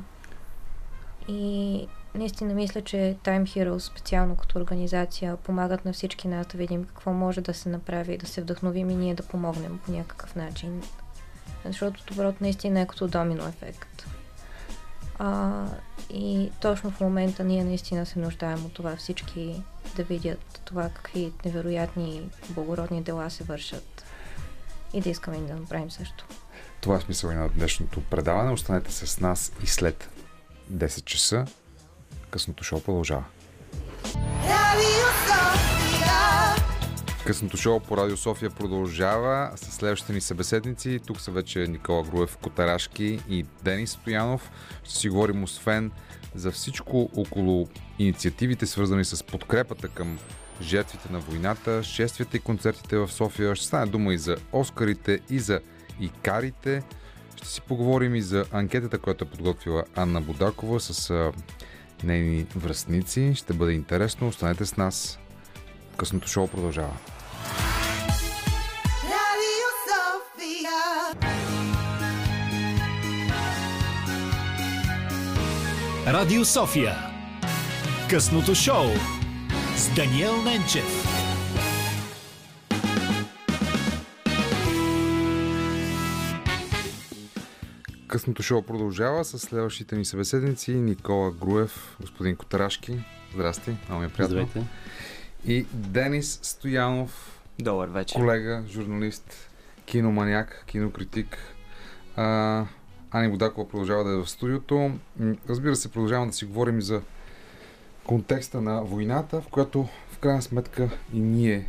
P: И наистина мисля, че Time Heroes, специално като организация, помагат на всички нас да видим какво може да се направи, да се вдъхновим и ние да помогнем по някакъв начин. Защото доброто наистина е като домино ефект. А, и точно в момента ние наистина се нуждаем от това всички да видят това какви невероятни благородни дела се вършат и да искаме да направим също.
A: Това е смисъл и на днешното предаване. Останете с нас и след 10 часа. Късното шоу продължава. Късното шоу по Радио София продължава с следващите ни събеседници. Тук са вече Никола Груев Котарашки и Денис Стоянов. Ще си говорим освен за всичко около инициативите, свързани с подкрепата към жертвите на войната, шествията и концертите в София. Ще стане дума и за Оскарите, и за Икарите. Ще си поговорим и за анкетата, която е подготвила Анна Будакова с нейни връзници. Ще бъде интересно. Останете с нас. Късното шоу продължава.
T: Radio Sofia.
B: Радио София. Късното шоу с Даниел Ненчев.
A: Късното шоу продължава с следващите ни събеседници Никола Груев, господин Котарашки. Здрасти, много ми е приятно.
U: Здравейте.
A: И Денис Стоянов.
U: Добър вечер.
A: Колега, журналист, киноманяк, кинокритик. А, Ани Водакова продължава да е в студиото. Разбира се, продължаваме да си говорим и за контекста на войната, в която в крайна сметка и ние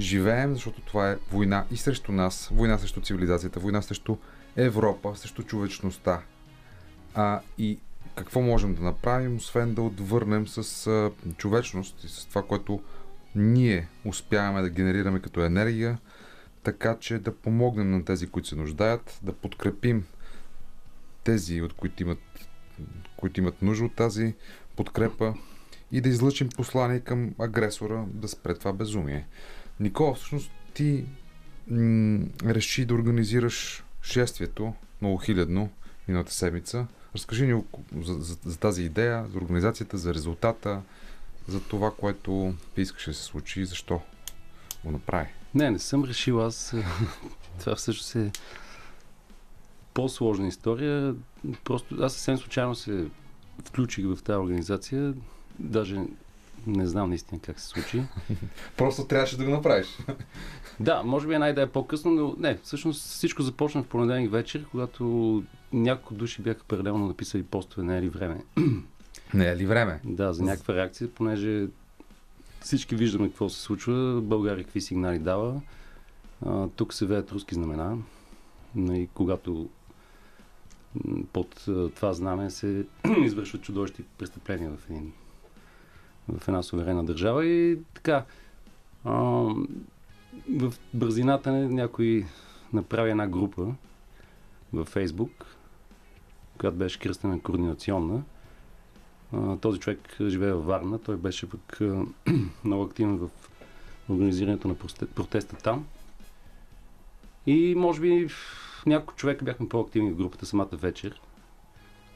A: живеем, защото това е война и срещу нас, война срещу цивилизацията, война срещу Европа, срещу човечността. А, и какво можем да направим, освен да отвърнем с а, човечност и с това, което ние успяваме да генерираме като енергия, така че да помогнем на тези, които се нуждаят, да подкрепим тези, от които имат, които имат нужда от тази подкрепа и да излъчим послание към агресора да спре това безумие. Никола, всъщност ти м- реши да организираш шествието многохилядно миналата седмица. Разкажи ни за, за, за тази идея, за организацията, за резултата, за това, което ти искаше да се случи и защо го направи.
U: Не, не съм решил аз. Това всъщност е по-сложна история. Просто аз съвсем случайно се включих в тази организация. Даже не знам наистина как се случи.
A: Просто трябваше да го направиш.
U: Да, може би една идея по-късно, но не, всъщност всичко започна в понеделник вечер, когато няколко души бяха паралелно написали постове не е ли време.
A: Не е ли време?
U: Да, за някаква реакция, понеже всички виждаме какво се случва, България какви сигнали дава. А, тук се веят руски знамена. И когато м, под това знаме се извършват чудовищни престъпления в, един, в една суверена държава. И така, а, в бързината някой направи една група във Фейсбук, която беше кръстена координационна. А, Този човек живее във Варна. Той беше пък много активен в организирането на протеста там. И може би няколко човека бяхме по-активни в групата самата вечер.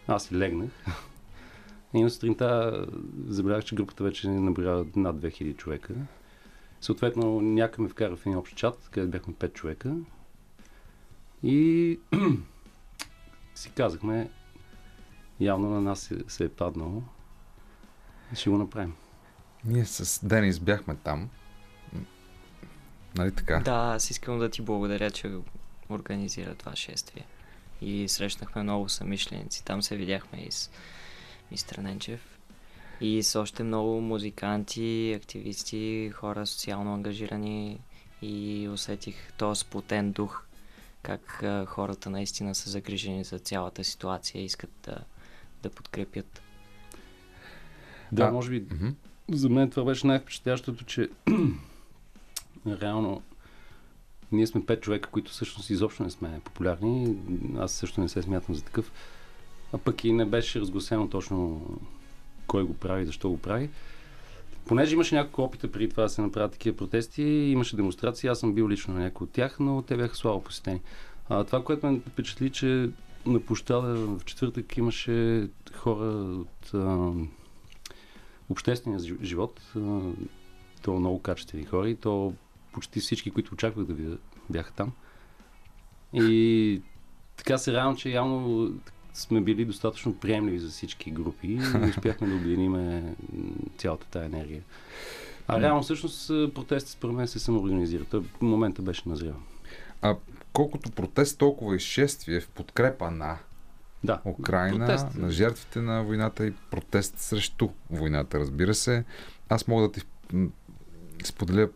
U: Аз и легнах. И на сутринта забелязах, че групата вече набира над 2000 човека. Съответно, някой ме вкара в един общ чат, където бяхме 5 човека. И си казахме, явно на нас се, се е паднало. Ще го направим.
A: Ние с Денис бяхме там. Нали така?
V: Да, аз искам да ти благодаря, че организира това шествие. И срещнахме много самишленици. Там се видяхме и с мистер Ненчев. И с още много музиканти, активисти, хора социално ангажирани. И усетих този сплотен дух, как а, хората наистина са загрижени за цялата ситуация и искат да, да подкрепят.
U: Да,
A: А,
U: може би за мен това беше най-впечатляващото, че реално ние сме пет човека, които всъщност изобщо не сме популярни. Аз също не се смятам за такъв. А пък и не беше разгласено точно кой го прави, защо го прави. Понеже имаше няколко опита преди това да се направят такива протести, имаше демонстрации, аз съм бил лично на някои от тях, но те бяха слабо посетени. А, това, което ме впечатли, че на площада в четвъртък имаше хора от а, обществения жи- живот, а, то много качествени хора и то почти всички, които очаквах да видя, бяха там. И така се радвам, че явно сме били достатъчно приемливи за всички групи и успяхме да обединим цялата тая енергия. А реално всъщност протестът според мен се самоорганизира. Той в момента беше назрял.
A: А колкото протест, толкова изшествие в подкрепа на
U: да,
A: Украина,
U: протест.
A: на жертвите на войната и протест срещу войната, разбира се. Аз мога да ти споделя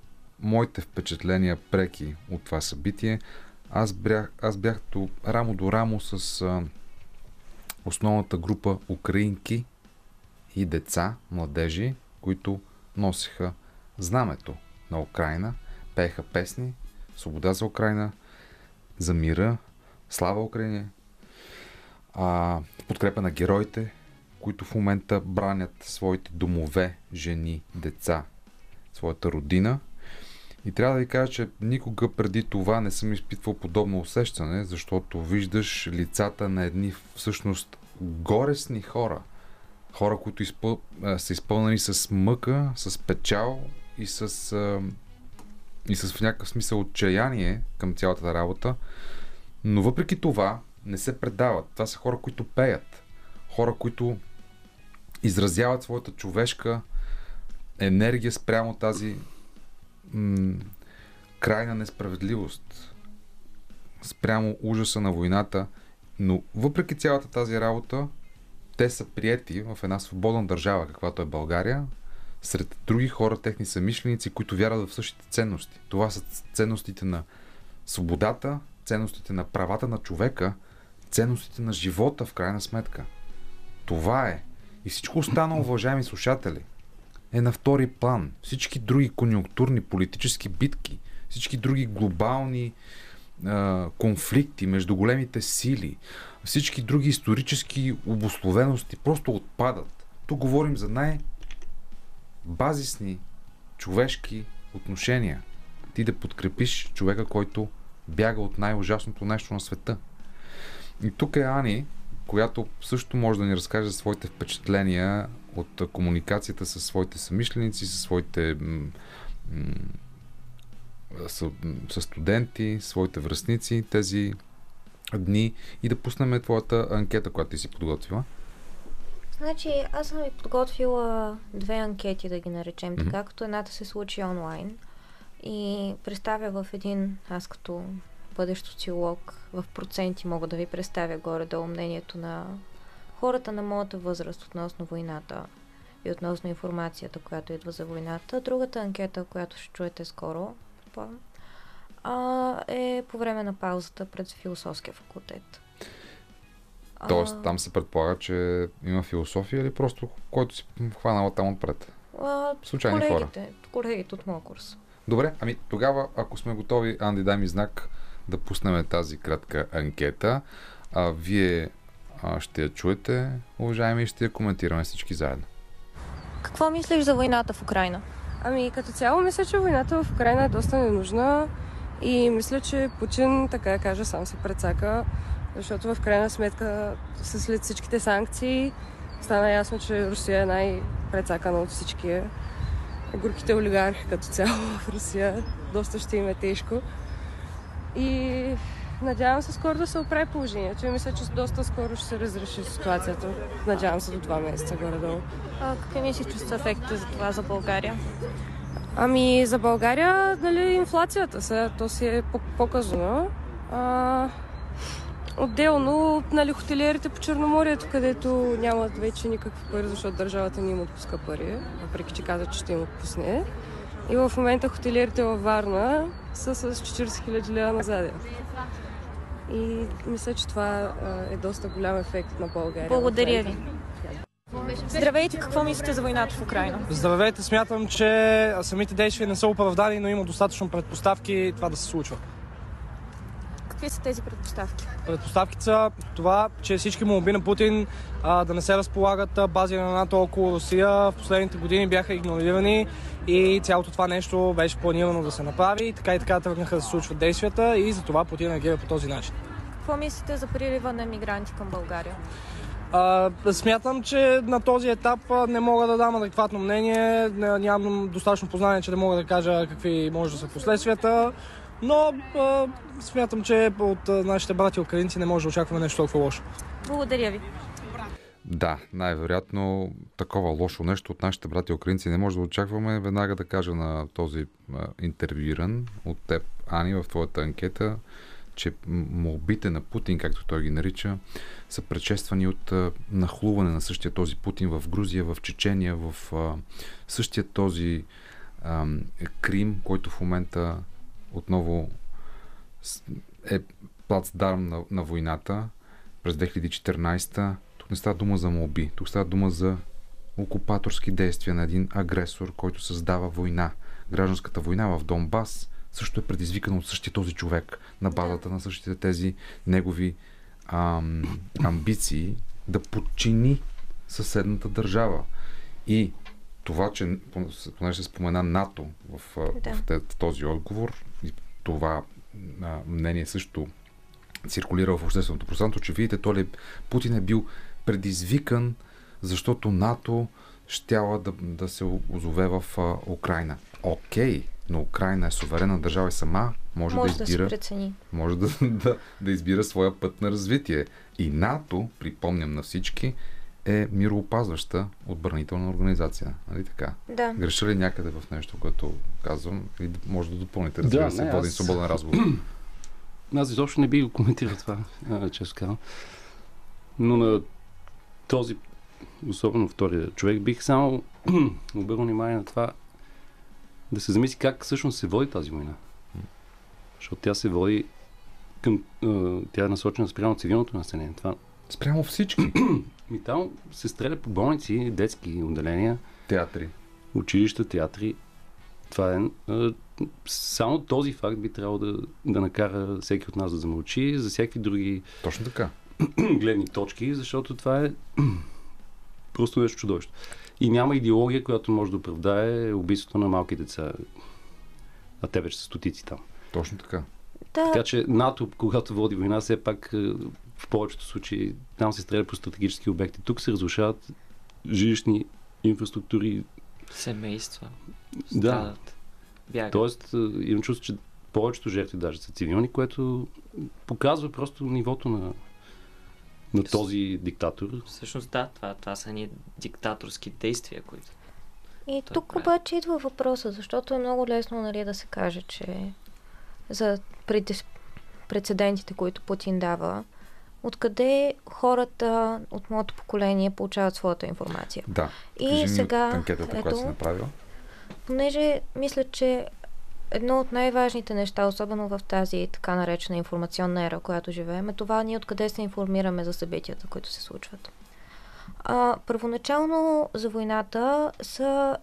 A: моите впечатления преки от това събитие. Аз бях, аз бях до, рамо до рамо с а, основната група украинки и деца, младежи, които носиха знамето на Украина, пееха песни, свобода за Украина, за мира, слава Украине, а, подкрепа на героите, които в момента бранят своите домове, жени, деца, своята родина. И трябва да ви кажа, че никога преди това не съм изпитвал подобно усещане, защото виждаш лицата на едни всъщност горесни хора. Хора, които изпъл... са изпълнени с мъка, с печал и с, и с в някакъв смисъл отчаяние към цялата работа. Но въпреки това не се предават. Това са хора, които пеят. Хора, които изразяват своята човешка енергия спрямо тази м- крайна несправедливост, спрямо ужаса на войната. Но въпреки цялата тази работа, те са приети в една свободна държава, каквато е България, сред други хора, техни самишленици, които вярват в същите ценности. Това са ценностите на свободата, ценностите на правата на човека, ценностите на живота, в крайна сметка. Това е. И всичко останало, уважаеми слушатели, е на втори план. Всички други конюнктурни политически битки, всички други глобални а, конфликти между големите сили, всички други исторически обословености просто отпадат. Тук говорим за най-базисни човешки отношения. Ти да подкрепиш човека, който бяга от най-ужасното нещо на света. И тук е Ани, която също може да ни разкаже своите впечатления от комуникацията с своите самишленици, с своите м- м- с, с студенти, своите връзници тези дни и да пуснем твоята анкета, която ти си подготвила.
P: Значи, аз съм ви подготвила две анкети, да ги наречем
A: Мгм.
P: така, като едната се случи онлайн и представя в един, аз като бъдещ социолог, в проценти мога да ви представя горе-долу мнението на хората на моята възраст относно войната и относно информацията, която идва за войната. Другата анкета, която ще чуете скоро, а, е по време на паузата пред философския факултет. А,
A: Тоест, там се предполага, че има философия или просто който си хванала там отпред.
P: а,
A: случайни хора.
P: колегите, колегите от моя курс.
A: Добре, ами тогава, ако сме готови, Анди, дай ми знак да пуснем тази кратка анкета. А, вие а, ще я чуете, уважаеми, и ще я коментираме всички заедно.
P: Какво мислиш за войната в Украина?
W: Ами като цяло мисля, че войната в Украина е доста ненужна и мисля, че Путин, така да кажа, сам се прецака, защото в крайна сметка след всичките санкции стана ясно, че Русия е най-прецакана от всички. Горките олигархи като цяло в Русия. Доста ще им е тежко. И надявам се скоро да се оправи положението. И мисля, че доста скоро ще се разреши ситуацията. Надявам се до два месеца горе-долу.
P: А, какви че са ефектите за това за България?
W: Ами за България, нали, инфлацията сега, то си е по- показано. А, отделно, нали, хотелиерите по Черноморието, където нямат вече никакви пари, защото държавата не им отпуска пари, въпреки че каза, че ще им отпусне. И в момента хотелиерите във Варна са с 40 000 лева на заден. И мисля, че това е доста голям ефект на България.
P: Благодаря ви. Здравейте, какво мислите за войната в Украина?
X: Здравейте, смятам, че самите действия не са оправдани, но има достатъчно предпоставки това да се случва.
P: Какви са тези предпоставки?
X: Предпоставките са това, че всички молби на Путин а, да не се разполагат бази на НАТО около Русия в последните години бяха игнорирани и цялото това нещо беше планирано да се направи и така и така тръгнаха да се случват действията и затова Путин реагира по този начин.
P: Какво мислите за прилива на мигранти към България?
X: А, смятам, че на този етап не мога да дам адекватно мнение. Не- Нямам достатъчно познание, че да мога да кажа какви може да са последствията. Но а, смятам, че от а, нашите брати украинци не може да очакваме нещо толкова лошо.
P: Благодаря ви.
A: Да, най-вероятно такова лошо нещо от нашите брати украинци не може да очакваме. Веднага да кажа на този а, интервюиран от теб, Ани, в твоята анкета, че молбите на Путин, както той ги нарича, са предшествани от а, нахлуване на същия този Путин в Грузия, в Чечения, в а, същия този а, Крим, който в момента отново е плацдарм на, на войната през 2014 тук не става дума за молби, тук става дума за окупаторски действия на един агресор, който създава война. Гражданската война в Донбас също е предизвикана от същия този човек, на базата на същите тези негови ам, амбиции да подчини съседната държава. И това, че понеже се спомена НАТО в,
P: Да.
A: в, този отговор, това а, мнение също циркулира в общественото пространство, че видите, то ли Путин е бил предизвикан, защото НАТО щяла да, да се озове в а, Украина. Окей, но Украина е суверенна държава и сама може,
P: Може
A: да
P: да
A: избира
P: прецени.
A: може да, да, да избира своя път на развитие. И НАТО, припомням на всички, е мироопазваща отбранителна организация. Нали така?
P: Да.
A: Греша ли някъде в нещо, което казвам? Или може да допълните, разбира
U: Да,
A: се, водим
U: аз-
A: свободен разговор.
U: Аз изобщо не би го коментирал това, често казвам. Но на този, особено втория човек, бих само обърнал внимание на това да се замисли как всъщност се води тази война. Защото тя се води към... Тя е насочена спрямо цивилното население. Това...
A: Спрямо всички.
U: И там се стреля по болници, детски отделения.
A: Театри.
U: Училища, театри. Това е... Само този факт би трябвало да, да накара всеки от нас да замълчи за всякакви други
A: Точно така.
U: гледни точки, защото това е просто нещо чудовище. И няма идеология, която може да оправдае убийството на малки деца. А те вече са стотици там.
A: Точно така.
P: Да.
U: Така че НАТО, когато води война, все пак в повечето случаи там се стреля по стратегически обекти. Тук се разрушават жилищни инфраструктури.
V: Семейства.
U: Да.
V: Бягат.
U: Тоест, е, имам чувство, че повечето жертви даже са цивилни, което показва просто нивото на, на този диктатор.
V: Всъщност да, това, това са ни диктаторски действия, които...
P: И
V: Той
P: тук
V: прави.
P: обаче идва въпроса, защото е много лесно нали, да се каже, че за предис... прецедентите, които Путин дава, откъде хората от моето поколение получават своята информация.
A: Да.
P: И
A: Кажи
P: сега,
A: анкетата, която си
P: ето,
A: направила.
P: понеже мисля, че едно от най-важните неща, особено в тази така наречена информационна ера, която живеем, е това ние откъде се информираме за събитията, които се случват. А, първоначално за войната са,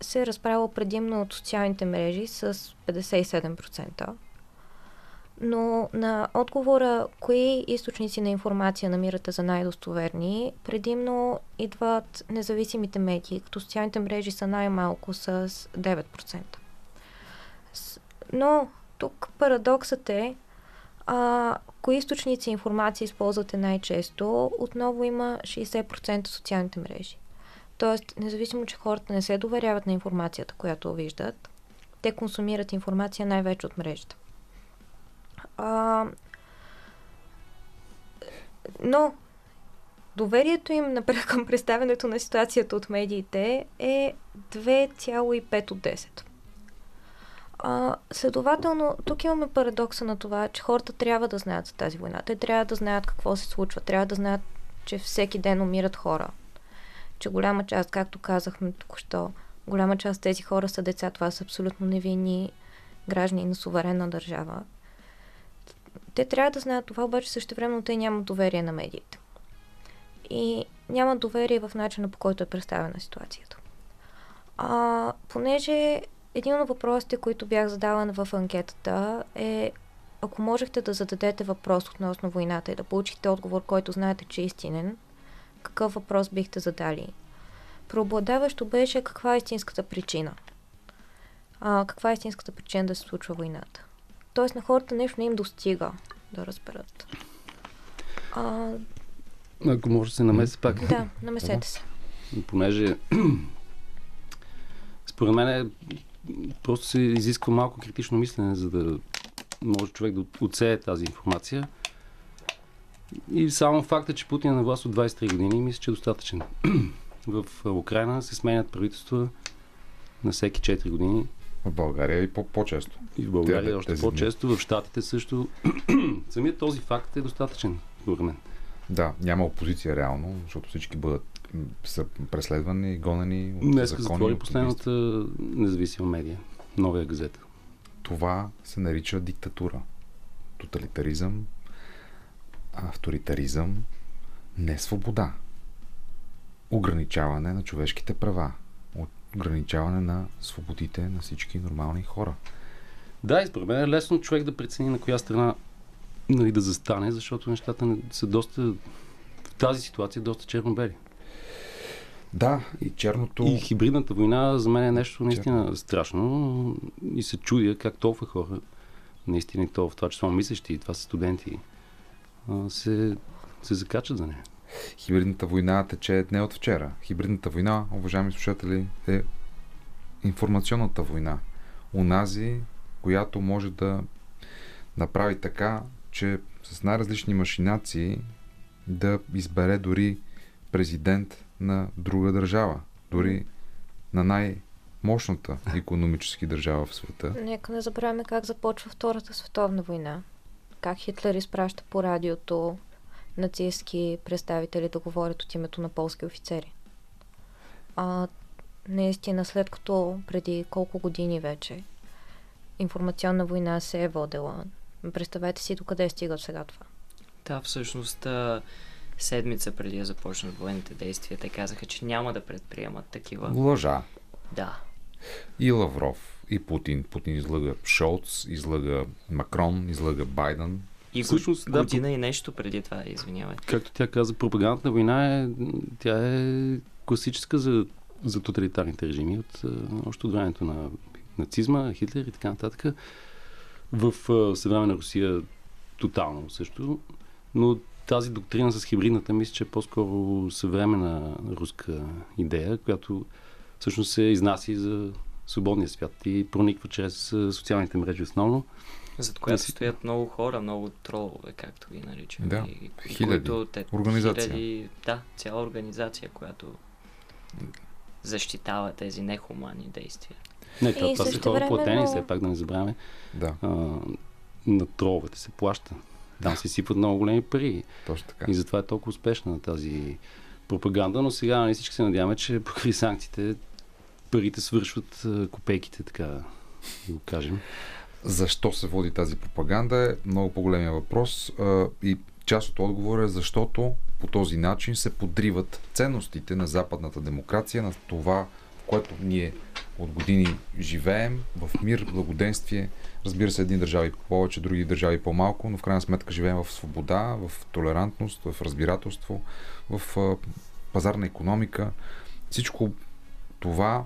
P: се е разправило предимно от социалните мрежи с 57%. Но на отговора, кои източници на информация намирате за най-достоверни, предимно идват независимите медии, като социалните мрежи са най-малко с 9%. С- Но тук парадоксът е, А, кои източници информация използвате най-често? Отново има 60% социалните мрежи. Тоест, независимо, че хората не се доверяват на информацията, която виждат, те консумират информация най-вече от мрежата. А, но доверието им към представянето на ситуацията от медиите е 2,5 от 10. А, следователно, тук имаме парадокса на това, че хората трябва да знаят за тази война. Те трябва да знаят какво се случва. Трябва да знаят, че всеки ден умират хора. Че голяма част, както казахме току-що, голяма част тези хора са деца. Това са абсолютно невинни граждани на суверенна държава. Те трябва да знаят това, обаче също времено те нямат доверие на медиите. И нямат доверие в начина по който е представена ситуацията. А, понеже един от въпросите, които бях задавана в анкетата е ако можехте да зададете въпрос относно войната и да получите отговор, който знаете, че е истинен, какъв въпрос бихте задали? Преобладаващо беше каква е истинската причина. А, каква е истинската причина да се случва войната? Тоест на хората нещо не им достига да разберат. А,
U: Ако може да се намеси пак.
P: да, намесете се.
U: Понеже според мен е, просто се изисква малко критично мислене, за да може човек да отсее тази информация. И само факта, че Путин е на власт от 23 години, мисля, че е достатъчен. В Украина се сменят правителства на всеки 4 години.
A: В България и по- по-често.
U: И в България
A: Тези-
U: още
A: тези
U: по-често, в Штатите също. Самият този факт е достатъчен, според мен.
A: Да, няма опозиция реално, защото всички бъдат са преследвани, гонени от
U: Днес
A: закони.
U: затвори
A: от
U: последната независима медия. Новия газета.
A: Това се нарича диктатура. Тоталитаризъм, авторитаризъм, не свобода. Ограничаване на човешките права. Ограничаване на свободите на всички нормални хора.
U: Да, и според мен е лесно човек да прецени на коя страна нали, да застане, защото нещата не- са доста в тази ситуация доста черно-бели.
A: Да, и черното...
U: И хибридната война за мен е нещо наистина страшно и се чудя как толкова хора, наистина и то в това число мислещи, и това са студенти, се, се закачат за нея.
A: Хибридната война тече не от вчера. Хибридната война, уважаеми слушатели, е информационната война. Унази, която може да направи така, че с най-различни машинации да избере дори президент на друга държава. Дори на най-мощната економически държава в света.
P: Нека не забравяме как започва Втората световна война. Как Хитлер изпраща по радиото нацистски представители да говорят от името на полски офицери. А, наистина, след като преди колко години вече информационна война се е водела, представете си докъде стига сега това.
V: Да, всъщност седмица преди да започнат военните действия, те казаха, че няма да предприемат такива.
A: Лъжа.
V: Да.
A: И Лавров, и Путин. Путин излъга Шолц, излъга Макрон, излъга Байден.
V: И
U: Всъщност, да,
V: година и нещо преди това, извинявай.
U: Както тя каза, пропагандната война е, тя е класическа за, за тоталитарните режими от а, още от времето на нацизма, Хитлер и така нататък. В а, съвременна Русия тотално също, но тази доктрина с хибридната мисля, че е по-скоро съвременна руска идея, която всъщност се изнася за свободния свят и прониква чрез а, социалните мрежи основно.
V: Зад която
U: си-
V: стоят много хора, много тролове, както ги наричаме.
A: Да,
V: И-
A: хиляди.
V: които те-
A: Организация.
V: Хиляди, да, цяла организация, която защитава тези нехуманни действия.
U: Не, това, това са хора платени, все пак да не забравяме.
A: Да.
U: А, на троловете се плаща. Там се сипват много големи пари.
A: Точно така.
U: И затова е толкова успешна тази пропаганда, но сега нали, всички се надяваме, че покрай санкциите парите свършват а, копейките, така да го кажем.
A: Защо се води тази пропаганда е много по-големия въпрос и част от отговора е защото по този начин се подриват ценностите на западната демокрация, на това, в което ние от години живеем, в мир, благоденствие. Разбира се, един държави повече, други държави по-малко, но в крайна сметка живеем в свобода, в толерантност, в разбирателство, в пазарна економика. Всичко това,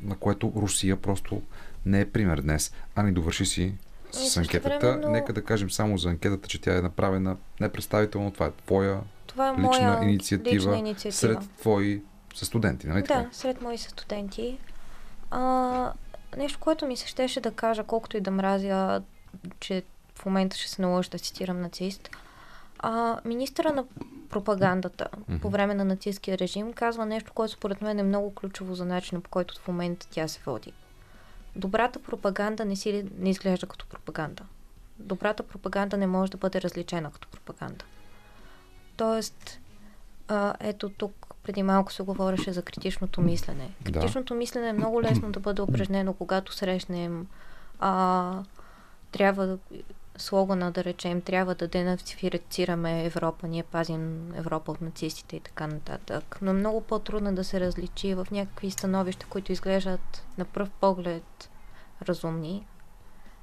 A: на което Русия просто не е пример днес. Ани, довърши си с
P: И
A: анкетата.
P: същевременно-
A: Нека да кажем само за анкетата, че тя е направена непредставително. Това е твоя
P: Това е
A: лична
P: моя
A: инициатива,
P: лична инициатива.
A: сред твои студенти, нали така?
P: Да, сред мои студенти. А, нещо, което ми се щеше да кажа, колкото и да мразя, че в момента ще се наложи да цитирам нацист. А, министъра на пропагандата
Y: Мгм.
P: по време на нацистския режим казва нещо, което според мен е много ключово за начина по който в момента тя се води. Добрата пропаганда не, си, не изглежда като пропаганда. Добрата пропаганда не може да бъде различена като пропаганда. Тоест, а, ето тук преди малко се говореше за критичното мислене.
Y: Да.
P: Критичното мислене е много лесно да бъде упражнено, когато срещнем а, трябва да слогана да речем, трябва да денацифицираме Европа, ние пазим Европа от нацистите и така нататък. Но е много по-трудно да се различи в някакви становища, които изглеждат на пръв поглед разумни,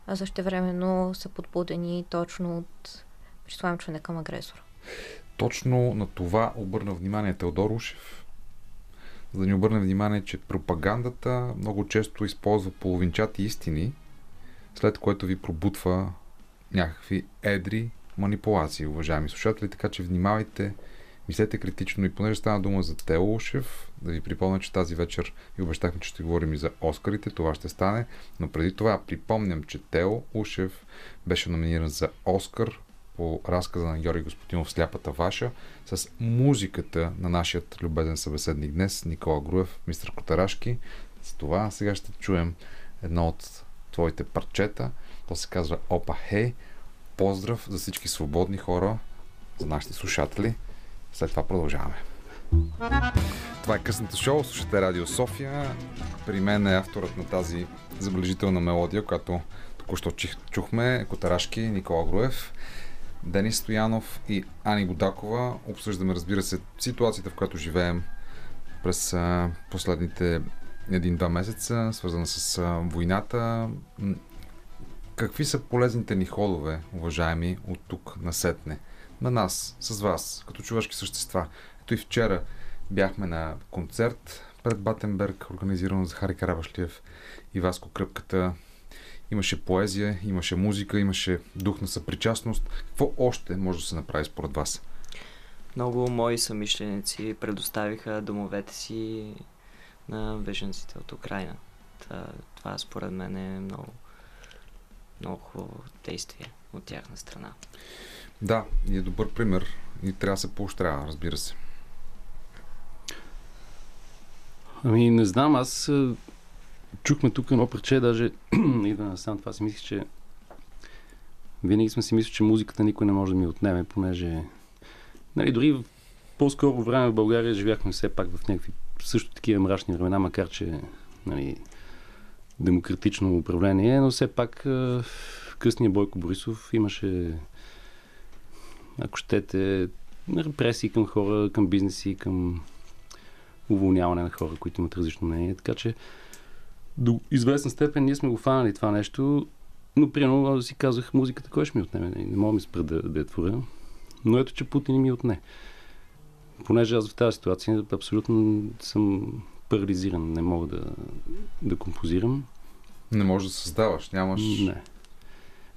P: а същевременно са подбудени точно от присламчване към агресора.
A: Точно на това обърна внимание Теодор Ушев. За да ни обърне внимание, че пропагандата много често използва половинчати истини, след което ви пробутва някакви едри манипулации, уважаеми слушатели, така че внимавайте, мислете критично и понеже стана дума за Тео Ушев, да ви припомня, че тази вечер ви обещахме, че ще говорим и за Оскарите, това ще стане, но преди това припомням, че Тео Ушев беше номиниран за Оскар по разказа на Георги Господинов Сляпата Ваша с музиката на нашият любезен събеседник днес, Никола Груев, мистер Котарашки. С това сега ще чуем едно от твоите парчета. То се казва Опа Хей. Поздрав за всички свободни хора, за нашите слушатели. След това продължаваме. Това е късното шоу, слушате Радио София. При мен е авторът на тази забележителна мелодия, която току-що чухме, Котарашки, Никола Груев, Денис Стоянов и Ани Бодакова. Обсъждаме, разбира се, ситуацията, в която живеем през последните един-два месеца, свързана с войната. Какви са полезните ни ходове, уважаеми, от тук насетне? На нас, с вас, като човешки същества. Ето и вчера бяхме на концерт пред Батенберг, организиран от Захари Карабашлиев и Васко Кръпката. Имаше поезия, имаше музика, имаше дух на съпричастност. Какво още може да се направи според вас?
V: Много мои съмишленици предоставиха домовете си на беженците от Украина. Това според мен е много, много хубаво действие от тяхна страна.
A: Да, и е добър пример и трябва да се поощрява, разбира се.
U: Ами не знам, аз чухме тук едно парче, даже идва на сам това си мислих, че винаги сме си мислили, че музиката никой не може да ми отнеме, понеже нали, дори в по-скоро време в България живяхме все пак в някакви също такива мрачни времена, макар че нали, демократично управление, но все пак а, късния Бойко Борисов имаше ако щете, репресии към хора, към бизнеси, към уволняване на хора, които имат различно мнение. Така че до известна степен ние сме го фанали това нещо, но примерно си казах музиката, кой ще ми отнеме? Не, мога ми спра да, да я творя. Но ето, че Путин ми отне. Понеже аз в тази ситуация абсолютно съм парализиран. Не мога да, да композирам.
A: Не можеш да създаваш, нямаш...
U: Не.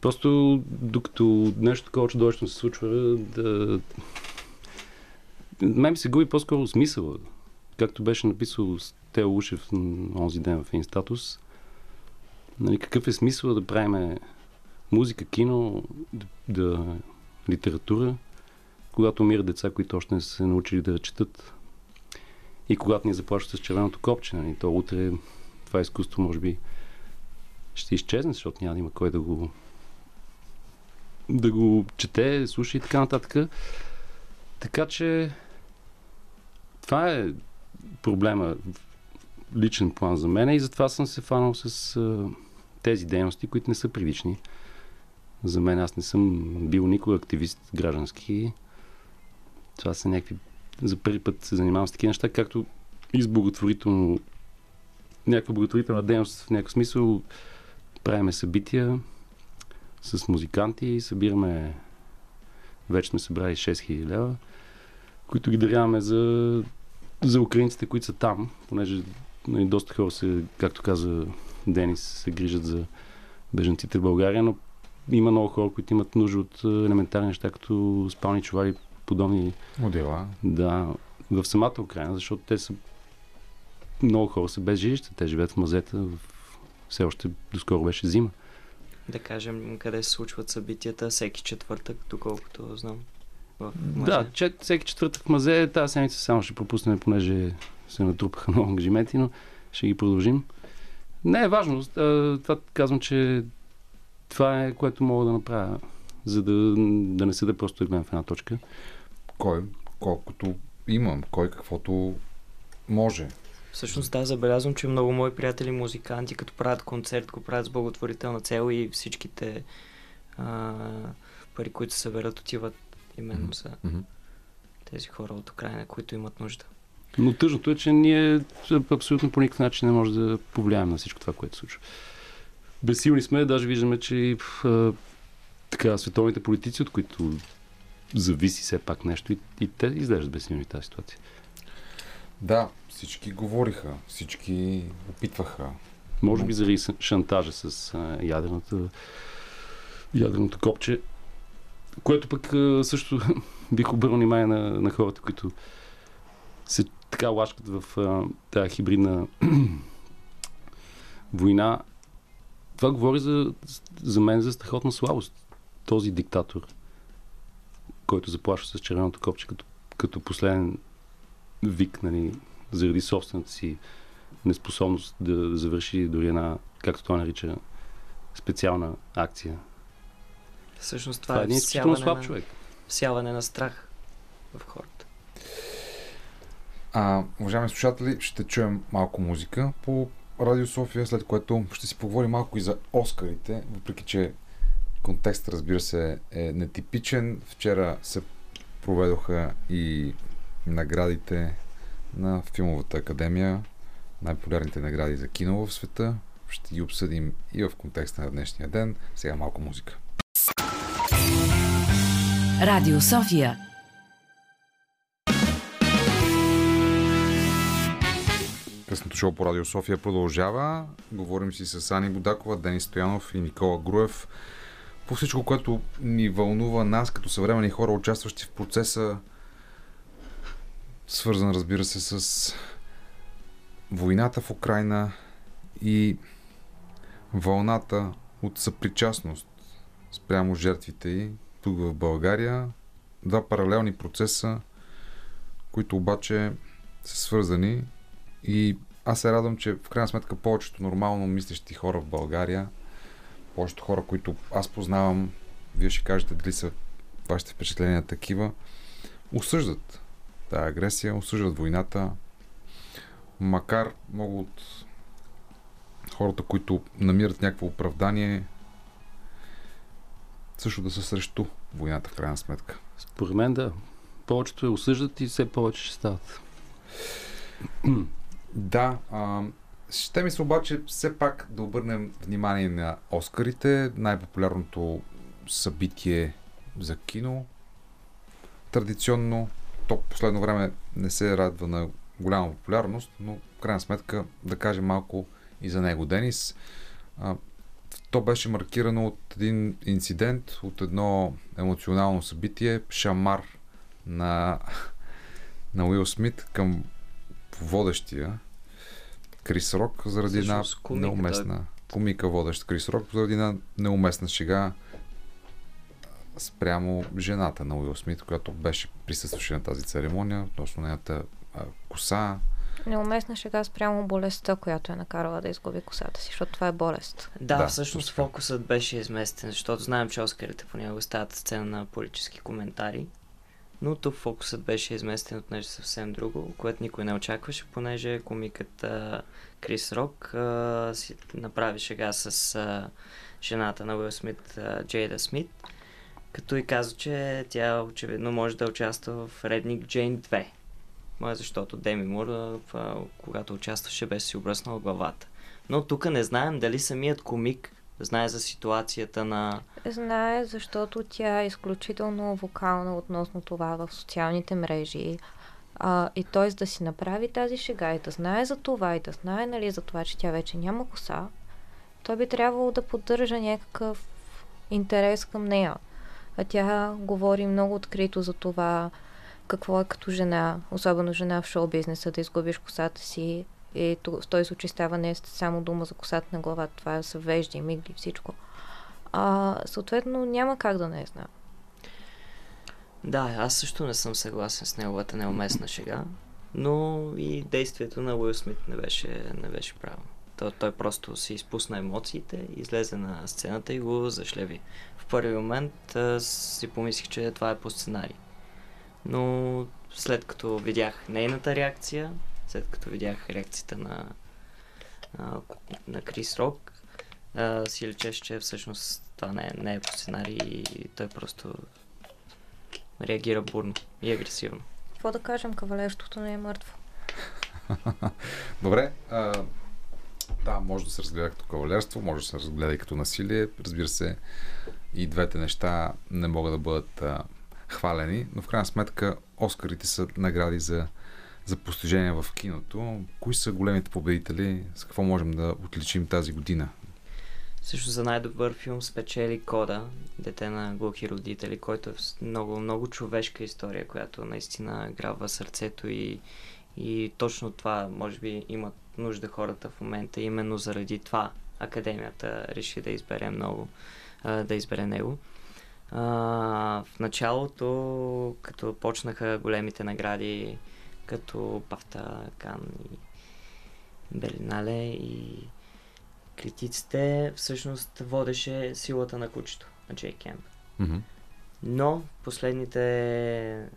U: Просто докато нещо такова чудовищно се случва, да... Мен ми се губи по-скоро смисъла. Както беше написал Тео Ушев онзи ден в един статус. Нали, какъв е смисъл да правим музика, кино, да, да, литература, когато умират деца, които още не са се научили да четат и когато ни заплащат с червеното копче. Нали, то утре това изкуство може би ще изчезне, защото няма да има кой да го да го чете, слуша и така нататък. Така че това е проблема в личен план за мен и затова съм се фанал с а, тези дейности, които не са прилични. За мен аз не съм бил никога активист граждански. Това са някакви... За първи път се занимавам с такива неща, както и с благотворително някаква благотворителна дейност в някакъв смисъл. Правиме събития с музиканти, събираме вече сме събрали 6000 лева, които ги даряваме за, за украинците, които са там, понеже нали, доста хора се, както каза Денис, се грижат за бежанците в България, но има много хора, които имат нужда от а, елементарни неща, като спални чували, подобни
A: Модела.
U: Да, в самата Украина, защото те са много хора са без жилища, те живеят в мазета, в... все още доскоро беше зима.
V: Да кажем, къде се случват събитията всеки четвъртък, доколкото знам. В Мазе.
U: Да, че, всеки четвъртък в мазе, тази седмица само ще пропуснем, понеже се натрупаха много ангажименти, но ще ги продължим. Не е важно. Това казвам, че това е което мога да направя, за да, да не седа просто да гледам в една точка.
A: Кой, колкото имам, кой каквото може.
V: Всъщност да, забелязвам, че много мои приятели музиканти, като правят концерт, го правят с благотворителна цел и всичките а, пари, които се съберат, отиват именно за
A: Мгм.
V: тези хора от Украина, които имат нужда.
U: Но тъжното е, че ние абсолютно по никакъв начин не може да повлияем на всичко това, което се случва. Безсилни сме, даже виждаме, че и в, а, така, световните политици, от които зависи все пак нещо, и, и те изглеждат безсилни тази ситуация.
A: Да, всички говориха, всички опитваха.
U: Може би заради шантажа с а, ядрената, ядреното копче, което пък а, също бих обърнал внимание на, на хората, които се така лашкат в а, тази хибридна война. Това говори за, за мен за страхотна слабост. Този диктатор, който заплашва с червеното копче като, като последен вик, нали, заради собствената си неспособност да, да завърши дори една, както той нарича, специална акция.
V: Всъщност
U: Това
V: това,
U: е
V: е
U: един изключително слаб
V: на,
U: човек.
V: всяване на страх в хората.
A: А, уважаеми слушатели, ще чуем малко музика по Радио София, след което ще си поговорим малко и за Оскарите, въпреки че контекстът, разбира се, е нетипичен. Вчера се проведоха и наградите на Филмовата академия, най-популярните награди за кино в света. Ще ги обсъдим и в контекста на днешния ден. Сега малко музика.
Y: Радио София.
A: Късното шоу по Радио София продължава. Говорим си с Ани Будакова, Денис Стоянов и Никола Груев по всичко, което ни вълнува нас като съвремени хора, участващи в процеса, свързан, разбира се, с войната в Украина и вълната от съпричастност спрямо жертвите й тук в България. Два паралелни процеса, които обаче са свързани и аз се радвам, че в крайна сметка повечето нормално мислещи хора в България, повечето хора, които аз познавам, вие ще кажете дали са вашите впечатления такива, осъждат тази агресия, осъждат войната, макар много от хората, които намират някакво оправдание, също да са срещу войната в крайна сметка.
U: Според мен да. Повечето я осъждат и все повече ще стават.
A: Да, а, ще ми се обаче все пак да обърнем внимание на Оскарите, най-популярното събитие за кино. Традиционно, то последно време не се радва на голяма популярност, но в крайна сметка да кажем малко и за него. Денис, то беше маркирано от един инцидент, от едно емоционално събитие, шамар на, на Уил Смит към водещия Крис Рок заради една неуместна комика водещ Крис Рок заради една неуместна шега спрямо жената на Уил Смит, която беше присъстваше на тази церемония, относно нейната а, коса.
P: Неуместна шега спрямо болестта, която е накарала да изгуби косата си, защото това е болест.
V: Да,
A: Да,
V: да всъщност фокусът беше изместен, защото знаем, че Оскарите понякога стават сцена на политически коментари. Но тук фокусът беше изместен от нещо съвсем друго, което никой не очакваше, понеже комикът Крис Рок а, си направи шега с а, жената на Уил Смит, а, Джейда Смит, като и каза, че тя очевидно може да участва в Редник Джейн 2. Ма защото Деми Мур, а, когато участваше, беше си обръснала главата. Но тук не знаем дали самият комик знае за ситуацията на...
P: Знае, защото тя е изключително вокална относно това в социалните мрежи. А, и т.е. да си направи тази шега и да знае за това и да знае нали, за това, че тя вече няма коса, той би трябвало да поддържа някакъв интерес към нея. А тя говори много открито за това какво е като жена, особено жена в шоу-бизнеса, да изгубиш косата си. И в този случай става не само дума за косата на главата, това са вежди, мигли, всичко. А, съответно, няма как да не знам.
V: Да, аз също не съм съгласен с неговата неуместна шега, но и действието на Уил Смит не беше, не беше правилно. Той, той просто си изпусна емоциите, излезе на сцената и го зашлеви. В първи момент си помислих, че това е по сценарий. Но след като видях нейната реакция, след като видях реакцията на, на Крис Рок, си лечеше, че всъщност това не е, не е по сценарий и той просто реагира бурно и агресивно.
P: Какво да кажем, кавалерството не е мъртво.
A: Добре. А, да, може да се разгледа като кавалерство, може да се разгледа и като насилие. Разбира се, и двете неща не могат да бъдат а, хвалени, но в крайна сметка Оскарите са награди за, за постижения в киното. Кои са големите победители? С какво можем да отличим тази година?
V: Също за най-добър филм спечели Кода, Дете на глухи родители, който е много, много човешка история, която наистина грабва сърцето и, и точно това, може би, имат нужда хората в момента. Именно заради това Академията реши да избере много, да избере него. А, в началото, като почнаха големите награди, като Бафта, Кан и Белинале и критиците, всъщност водеше силата на кучето на Джей Кемп.
A: Mm-hmm.
V: Но последните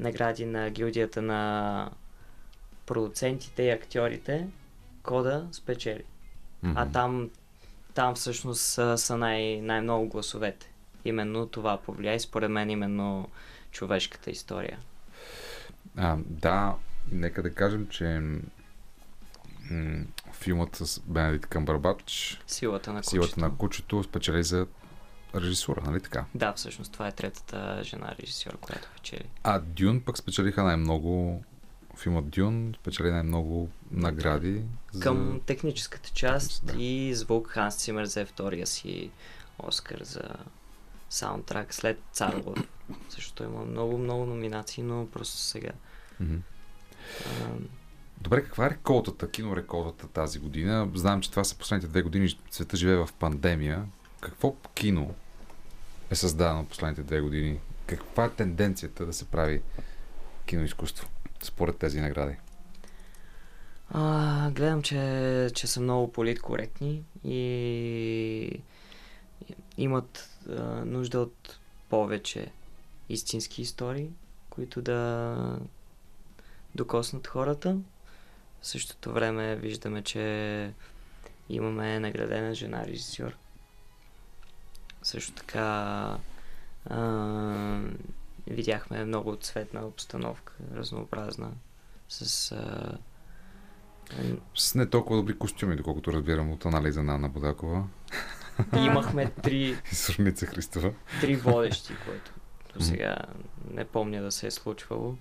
V: награди на гилдията на продуцентите и актьорите, Кода спечели. Mm-hmm. А там, там всъщност са, са най- най-много гласовете. Именно това повлия и според мен именно човешката история.
A: А, да, нека да кажем, че м- филмът с Бенедикт Камбарбач
V: Силата на кучето.
A: Силата на кучето спечели за режисура, нали така?
V: Да, всъщност това е третата жена режисьор, която печели.
A: А Дюн пък спечелиха най-много филмът Дюн спечели най-много награди.
V: Към
A: за...
V: техническата част да. и звук Ханс Цимер взе втория си Оскар за саундтрак след Царова. Също има много, много номинации, но просто сега.
A: Mm-hmm. А, Добре, каква е реколтата, кинореколтата тази година? Знам, че това са последните две години, света живее в пандемия. Какво кино е създадено последните две години? Каква е тенденцията да се прави киноизкуство според тези награди?
V: А, гледам, че, че са много политкоректни и имат а, нужда от повече истински истории, които да докоснат хората. В същото време виждаме, че имаме наградена жена режисьор. Също така а, видяхме много цветна обстановка, разнообразна, с а,
A: с не толкова добри костюми, доколкото разбирам от анализа на Анна Бодакова.
V: И имахме три...
A: Сурница Христова.
V: Три водещи, които до сега не помня да се е случвало.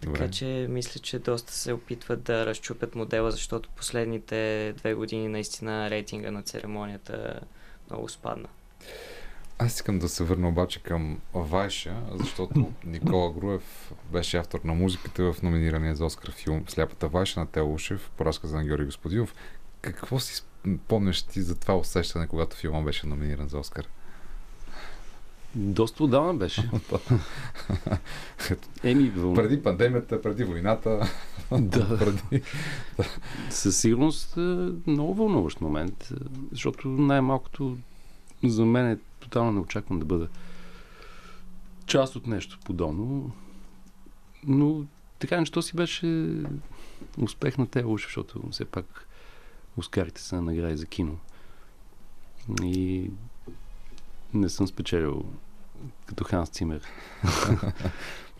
V: Така Добре. че мисля, че доста се опитват да разчупят модела, защото последните две години наистина рейтинга на церемонията много спадна.
A: Аз искам да се върна обаче към Вайша, защото Никола Груев беше автор на музиката в номинирания за Оскар филм Сляпата Вайша на Телушев по разказа на Георги Господинов. Какво си помняш ти за това усещане, когато филма беше номиниран за Оскар?
U: Доста отдавна беше. Еми, въл...
A: Преди пандемията, преди войната.
U: да. преди... Със сигурност е много вълнуващ момент, защото най-малкото за мен е тотално неочаквам да бъда част от нещо подобно. Но така нещо си беше успех на те защото все пак Оскарите са награди за кино. И не съм спечелил като Ханс Цимер.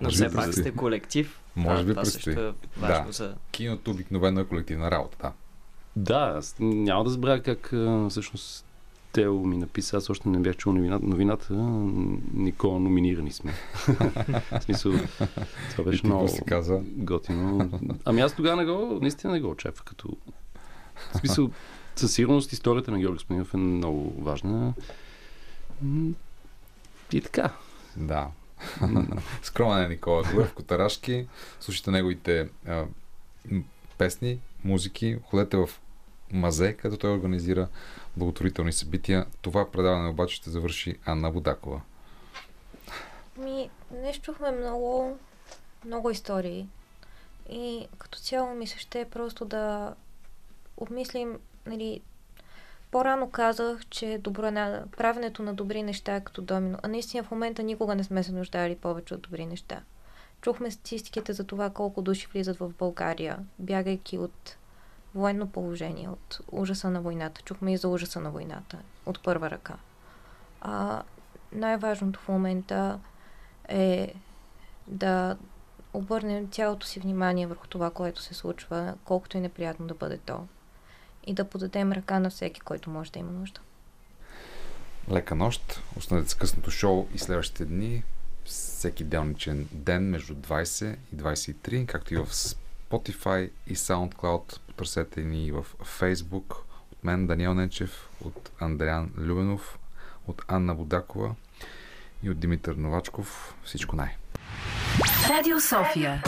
V: Но все пак сте колектив.
A: Може би
V: предстои. Е
A: да.
V: За...
A: Киното обикновено е колективна работа, да.
U: Да, аз няма да забравя как всъщност Тео ми написа, аз още не бях чул новината, новината Никола, номинирани сме. в смисъл, това беше много
A: каза?
U: готино. Ами аз тогава не го, наистина не го очаквах като... В смисъл, със сигурност историята на Георги Спанинов е много важна. И така.
A: Да. Скромен е Никола Глъв, Котарашки. Слушайте неговите а, песни, музики. Ходете в Мазе, където той организира благотворителни събития. Това предаване обаче ще завърши Анна Будакова.
P: Ми, не чухме много, много истории. И като цяло ми се ще е просто да обмислим, нали, по-рано казах, че добро, на, правенето на добри неща е като домино. А наистина в момента никога не сме се нуждали повече от добри неща. Чухме статистиките за това колко души влизат в България, бягайки от военно положение, от ужаса на войната. Чухме и за ужаса на войната, от първа ръка. А, най-важното в момента е да обърнем цялото си внимание върху това, което се случва, колкото и неприятно да бъде то. И да подадем ръка на всеки, който може да има нужда.
A: Лека нощ. Останете с късното шоу и следващите дни. Всеки делничен ден между 20 и 23, както и в Spotify и SoundCloud. Потърсете ни и в Facebook. От мен Даниел Ненчев, от Андриан Любенов, от Анна Будакова и от Димитър Новачков. Всичко най.
Y: Радио София.